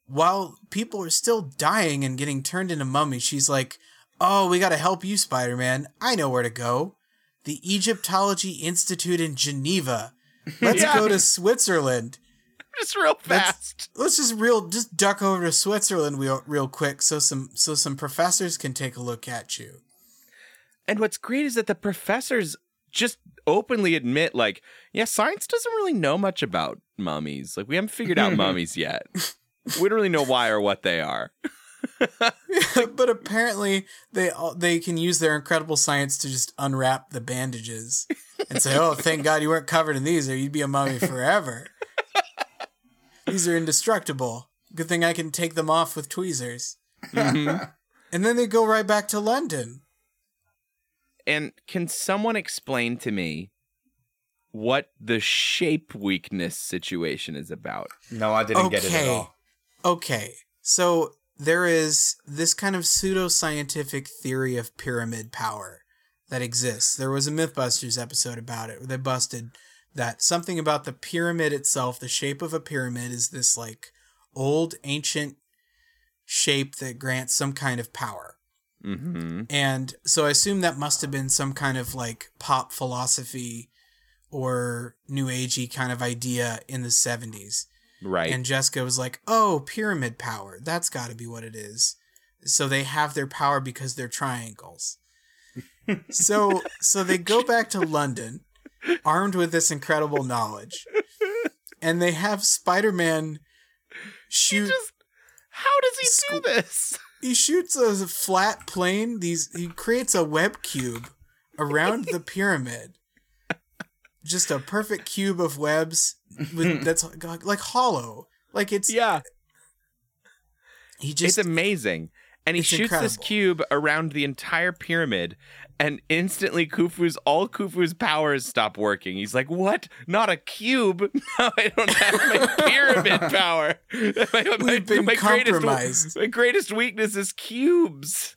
while people are still dying and getting turned into mummies, she's like, Oh, we got to help you, Spider Man. I know where to go. The Egyptology Institute in Geneva. Let's Yeah. go to Switzerland. Just real Let's- fast. Let's just real just duck over to Switzerland real, real quick so some so some professors can take a look at you. And what's great is that the professors just openly admit, like, yeah, science doesn't really know much about mummies. Like, we haven't figured out mummies yet. We don't really know why or what they are. but apparently they all, they can use their incredible science to just unwrap the bandages and say, "Oh, thank God you weren't covered in these, or you'd be a mummy forever." These are indestructible. Good thing I can take them off with tweezers. Mhm. And then they go right back to London. And can someone explain to me what the shape weakness situation is about? No, I didn't get it at Okay. all. Okay, so there is this kind of pseudoscientific theory of pyramid power that exists. There was a Mythbusters episode about it where they busted that something about the pyramid itself, the shape of a pyramid, is this like old ancient shape that grants some kind of power. Mm-hmm. And so I assume that must have been some kind of like pop philosophy or new agey kind of idea in the 70s. Right. And Jessica was like, "Oh, pyramid power. That's got to be what it is." So they have their power because they're triangles. so so they go back to London armed with this incredible knowledge. And they have Spider-Man shoot How does he do this? he shoots a flat plane. These he creates a web cube around the pyramid. Just a perfect cube of webs with that's like, like hollow. Like it's Yeah. he just it's amazing. And he shoots this cube around the entire pyramid, and instantly Khufu's all Khufu's powers stop working. He's like, "What? Not a cube? No, I don't have my pyramid power. My, my- We've been greatest, compromised. my greatest weakness is cubes."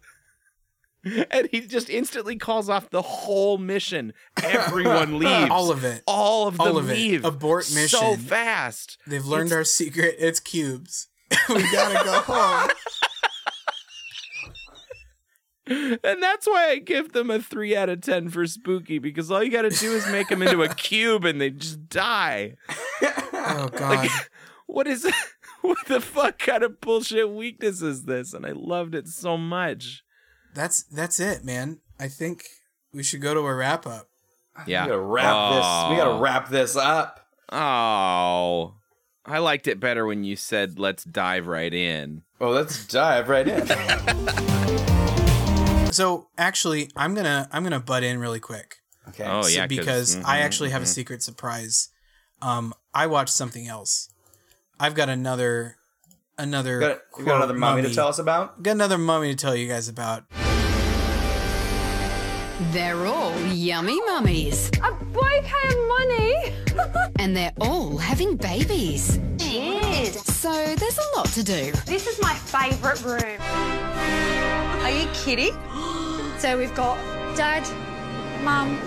And he just instantly calls off the whole mission. Everyone leaves. all of it. All of them All of it. leave. Abort So fast. They've learned our secret. It's cubes. we gotta go home. And that's why I give them a three out of ten for spooky because all you got to do is make them into a cube and they just die. Oh god. What is what the fuck kind of bullshit weakness is this? And I loved it so much. that's that's it, man. I think we should go to a wrap up. Yeah, We gotta wrap this. We gotta wrap this up. Oh, I liked it better when you said let's dive right in. Well, let's dive right in. So actually, I'm gonna I'm gonna butt in really quick. Okay. Oh So- yeah, because mhm, I actually have a mhm. secret surprise. Um, I watched something else. I've got another another You got, you got another mummy, to tell us about? Got another mummy to tell you guys about. They're all yummy mummies. A boy paying money? and they're all having babies. Weird. So there's a lot to do. This is my favourite room. Are you kidding? so we've got dad, mum,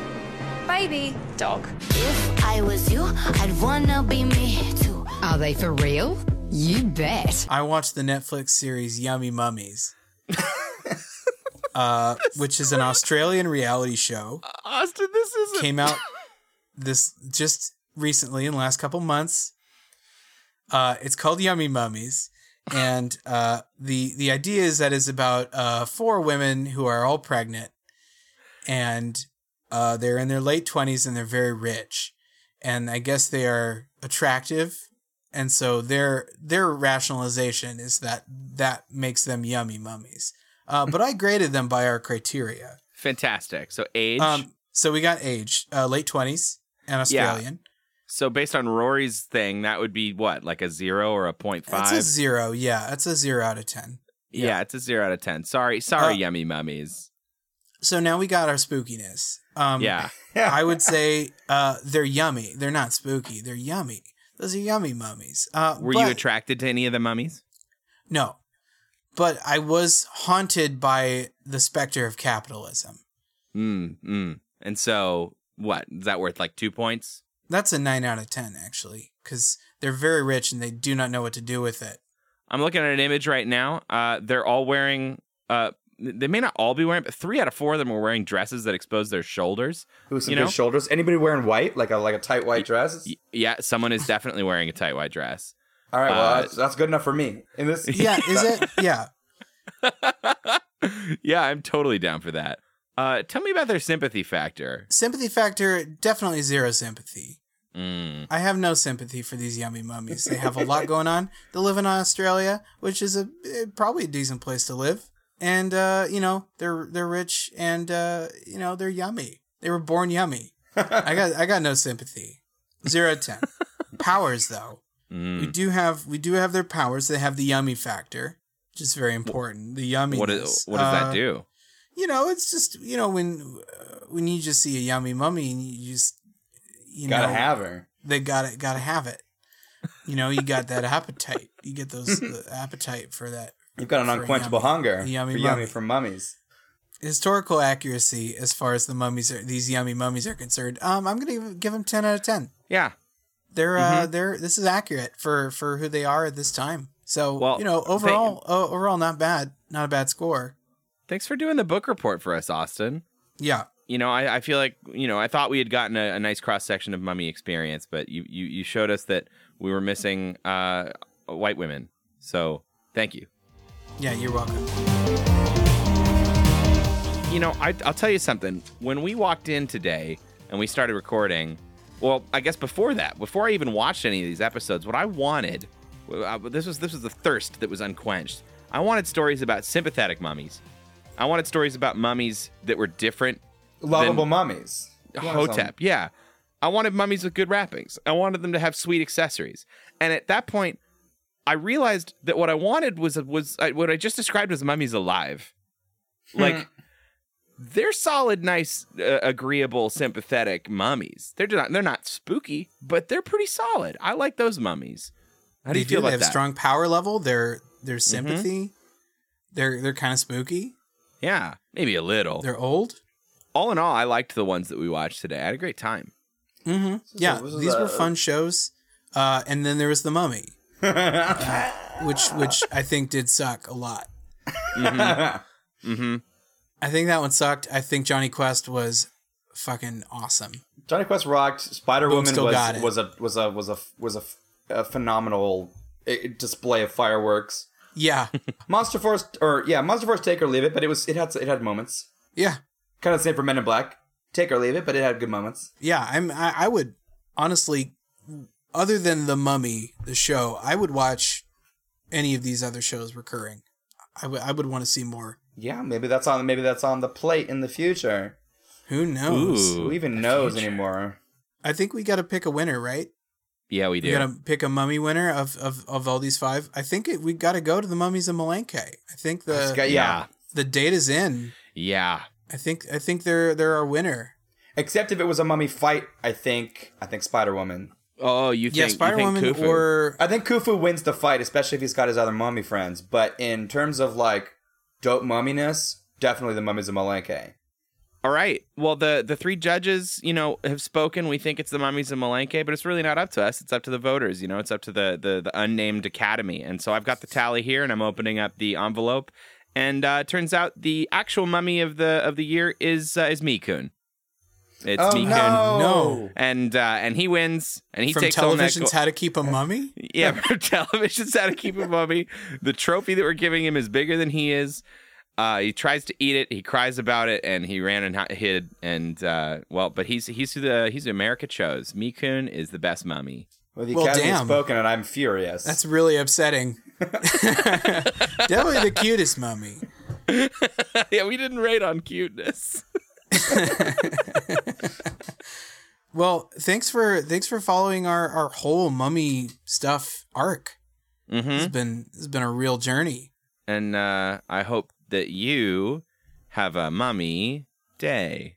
baby, dog. If I was you, I'd wanna be me too. Are they for real? You bet. I watched the Netflix series Yummy Mummies, uh, which is an Australian reality show. Austin, this is Came out this just recently in the last couple months. Uh, it's called Yummy Mummies, and uh, the the idea is that it's about uh, four women who are all pregnant, and uh, they're in their late twenties and they're very rich, and I guess they are attractive, and so their their rationalization is that that makes them yummy mummies. Uh, but I graded them by our criteria. fantastic. So age. Um, so we got age, uh, late twenties, and Australian. So based on Rory's thing, that would be what, like a zero or a point That's a zero. Yeah, that's a zero out of ten. yeah. it's a zero out of ten. Sorry, sorry, Uh, yummy mummies. So now we got our spookiness. Um, Yeah. I would say uh, they're yummy. They're not spooky. They're yummy. Those are yummy mummies. Uh, Were but- you attracted to any of the mummies? No, but I was haunted by the specter of capitalism. Mm, mm. And so, what is that worth? Like two points? That's a nine out of ten, actually, because they're very rich and they do not know what to do with it. I'm looking at an image right now. Uh, they're all wearing. Uh, they may not all be wearing, but three out of four of them are wearing dresses that expose their shoulders. Who some you good know? shoulders? Anybody wearing white, like a like a tight white dress? Yeah, someone is definitely wearing a tight white dress. All right, well Uh, that's, that's good enough for me. In this, Yeah, is it? Yeah. yeah, I'm totally down for that. Uh, tell me about their sympathy factor. Sympathy factor, definitely zero sympathy. Mm. I have no sympathy for these yummy mummies. They have a lot going on. They live in Australia, which is a eh, probably a decent place to live. And uh, you know, they're they're rich and uh, you know, they're yummy. They were born yummy. I got I got no sympathy. Zero ten. Powers though. We Mm. do have we do have their powers. They have the yummy factor, which is very important. The yummy. What, is, what does that do? You know, it's just you know when uh, when you just see a yummy mummy and you just you Gotta know have her. they gotta gotta have it. You know, you got that appetite. You get those the appetite for that You've got an unquenchable yummy- hunger yummy for mummy. yummy from mummies. historical accuracy as far as the mummies are these yummy mummies are concerned. Um, I'm gonna give them ten out of ten. Yeah. They're uh Mhm. they're this is accurate for for who they are at this time. So Well, you know thank- overall o- overall not bad, not a bad score. Thanks for doing the book report for us, Austin. Yeah. You know, I, I feel like you know I thought we had gotten a, a nice cross section of mummy experience, but you, you you showed us that we were missing uh, white women. So thank you. Yeah, you're welcome. You know, I, I'll tell you something. When we walked in today and we started recording, well, I guess before that, before I even watched any of these episodes, what I wanted, this was this was the thirst that was unquenched. I wanted stories about sympathetic mummies. I wanted stories about mummies that were different, Lovable mummies. You want some- Hotep. Yeah, I wanted mummies with good wrappings. I wanted them to have sweet accessories. And at that point, I realized that what I wanted was was uh, what I just described as mummies alive. Like they're solid, nice, uh, agreeable, sympathetic mummies. They're not they're not spooky, but they're pretty solid. I like those mummies. How do they you feel do. about They have that? Mm-hmm. strong power level. They're they're sympathy. They're they're kind of spooky. Yeah, maybe a little. They're old. all in all, I liked the ones that we watched today. I had a great time. Mm-hmm. Yeah, this is these were fun shows. Uh, and then there was the Mummy, uh, which which I think did suck a lot. Mm-hmm. I think that one sucked. I think Jonny Quest was fucking awesome. Jonny Quest rocked. Spider Woman was, got it. was a was a was a was a, a phenomenal eh, display of fireworks. Yeah, Monster Force or yeah, Monster Force take or leave it, but it was it had it had moments. yeah, Kind of the same for Men in Black. Take or leave it, but it had good moments. yeah. I'm I, I would honestly, other than the Mummy, the show, I would watch any of these other shows recurring. I would I would want to see more. Yeah, maybe that's on maybe that's on the plate in the future. Who knows? Who even knows anymore? I think we got to pick a winner, right? Yeah, we We do. got to pick a mummy winner of, of, of all these five. I think it, we got to go to the mummies of Malenke. I think the yeah. yeah, the data's in. yeah. I think I think they're they're our winner. Except if it was a mummy fight, I think I think Spider Woman. Oh, you think yeah, Spider Woman or I think Khufu wins the fight, especially if he's got his other mummy friends. But in terms of like dope mumminess, definitely the mummies of Malenke. All right. Well, the the three judges, you know, have spoken. We think it's the mummies of Malenke, but it's really not up to us. It's up to the voters. You know, it's up to the the, the unnamed academy. And so I've got the tally here, and I'm opening up the envelope. And uh, it turns out the actual mummy of the of the year is uh, is Mikun. It's Oh Mikun. no! No. And uh, and he wins, and he from takes home television's go- How to Keep a Mummy. yeah, from television's how to keep a mummy. The trophy that we're giving him is bigger than he is. Uh, he tries to eat it. He cries about it, and he ran and hid. And uh, well, but he's he's who the he's who America chose. Mikun is the best mummy. Well, the Well, academy has damn. spoken, and I'm furious. That's really upsetting. Definitely the cutest mummy. yeah, we didn't rate on cuteness. Well, thanks for thanks for following our our whole mummy stuff arc. Mm-hmm. It's been it's been a real journey. And uh, I hope that you have a mummy day.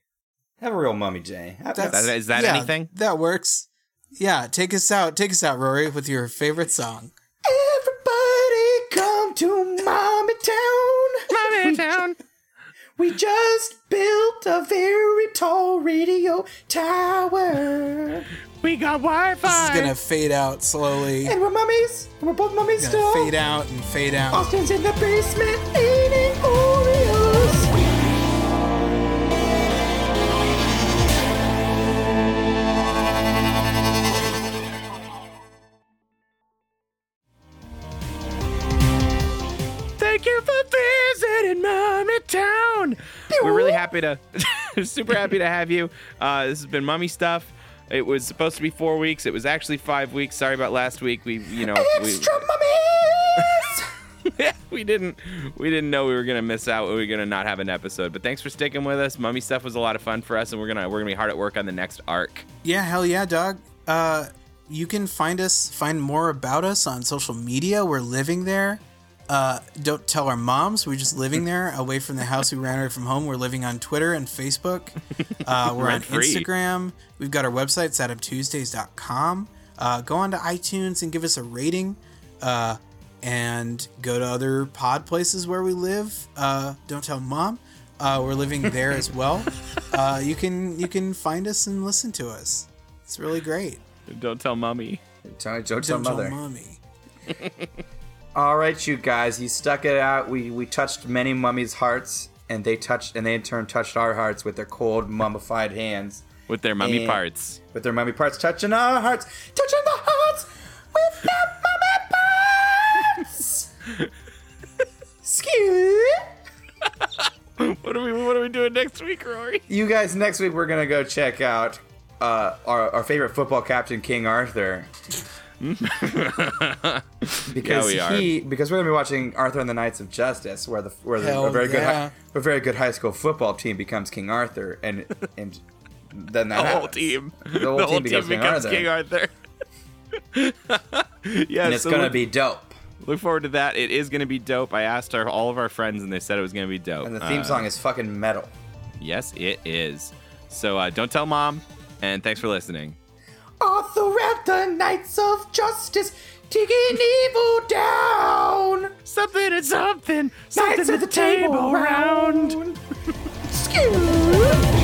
Have a real mummy day. Have- That's- That- is that yeah, anything? That works. Yeah, take us out. Take us out, Rory, with your favorite song. Everybody come to Mommy Town. Mommy Town. We just built a very tall radio tower. We got This Wi-Fi. This is gonna fade out slowly. And we're mummies. And we're both mummies It's gonna still. fade out and fade out. Austin's in the basement We're really happy to, super happy to have you. Uh, this has been Mummy Stuff. It was supposed to be four weeks. It was actually five weeks. Sorry about last week. We, you know, we, Extra mummies. we didn't, we didn't know we were gonna miss out. We were gonna not have an episode. But thanks for sticking with us. Mummy Stuff was a lot of fun for us, and we're gonna, we're gonna be hard at work on the next arc. Yeah, hell yeah, dog. Uh, you can find us, find more about us on social media. We're living there. Uh, don't tell our moms. We're just living there, away from the house. We ran away from home. We're living on Twitter and Facebook. Uh, we're on Rent-free. Instagram. We've got our website, satuptuesdays.com. Uh, go on to iTunes and give us a rating. Uh, and go to other pod places where we live. Uh, don't tell mom. Uh, we're living there as well. Uh, you can you can find us and listen to us. It's really great. Don't tell Mummy. Don't, don't tell Don't tell mother. mommy. All right, you guys, you stuck it out. We we touched many mummies' hearts, and they touched, and they in turn touched our hearts with their cold, mummified hands, With their mummy And- parts. with their mummy parts touching our hearts, touching the hearts with their mummy parts. Excuse. What are we, what are we doing next week, Rory? You guys, next week we're gonna go check out uh, our our favorite football captain, King Arthur. because we are. he because we're gonna be watching Arthur and the Knights of Justice, where the where the, a very good yeah. hi, a very good high school football team becomes King Arthur, and and then that The whole team. The whole team becomes King Arthur. King Arthur. yeah, and it's so gonna look, be dope. look forward to that. It is gonna be dope. I asked our, all of our friends, and they said it was gonna be dope. And the theme Uh, song is fucking metal. Yes, it is. So uh, don't tell mom, and thanks for listening. Arthur and the Knights of Justice taking evil down. Something and something, Knights at the table round. Excuse.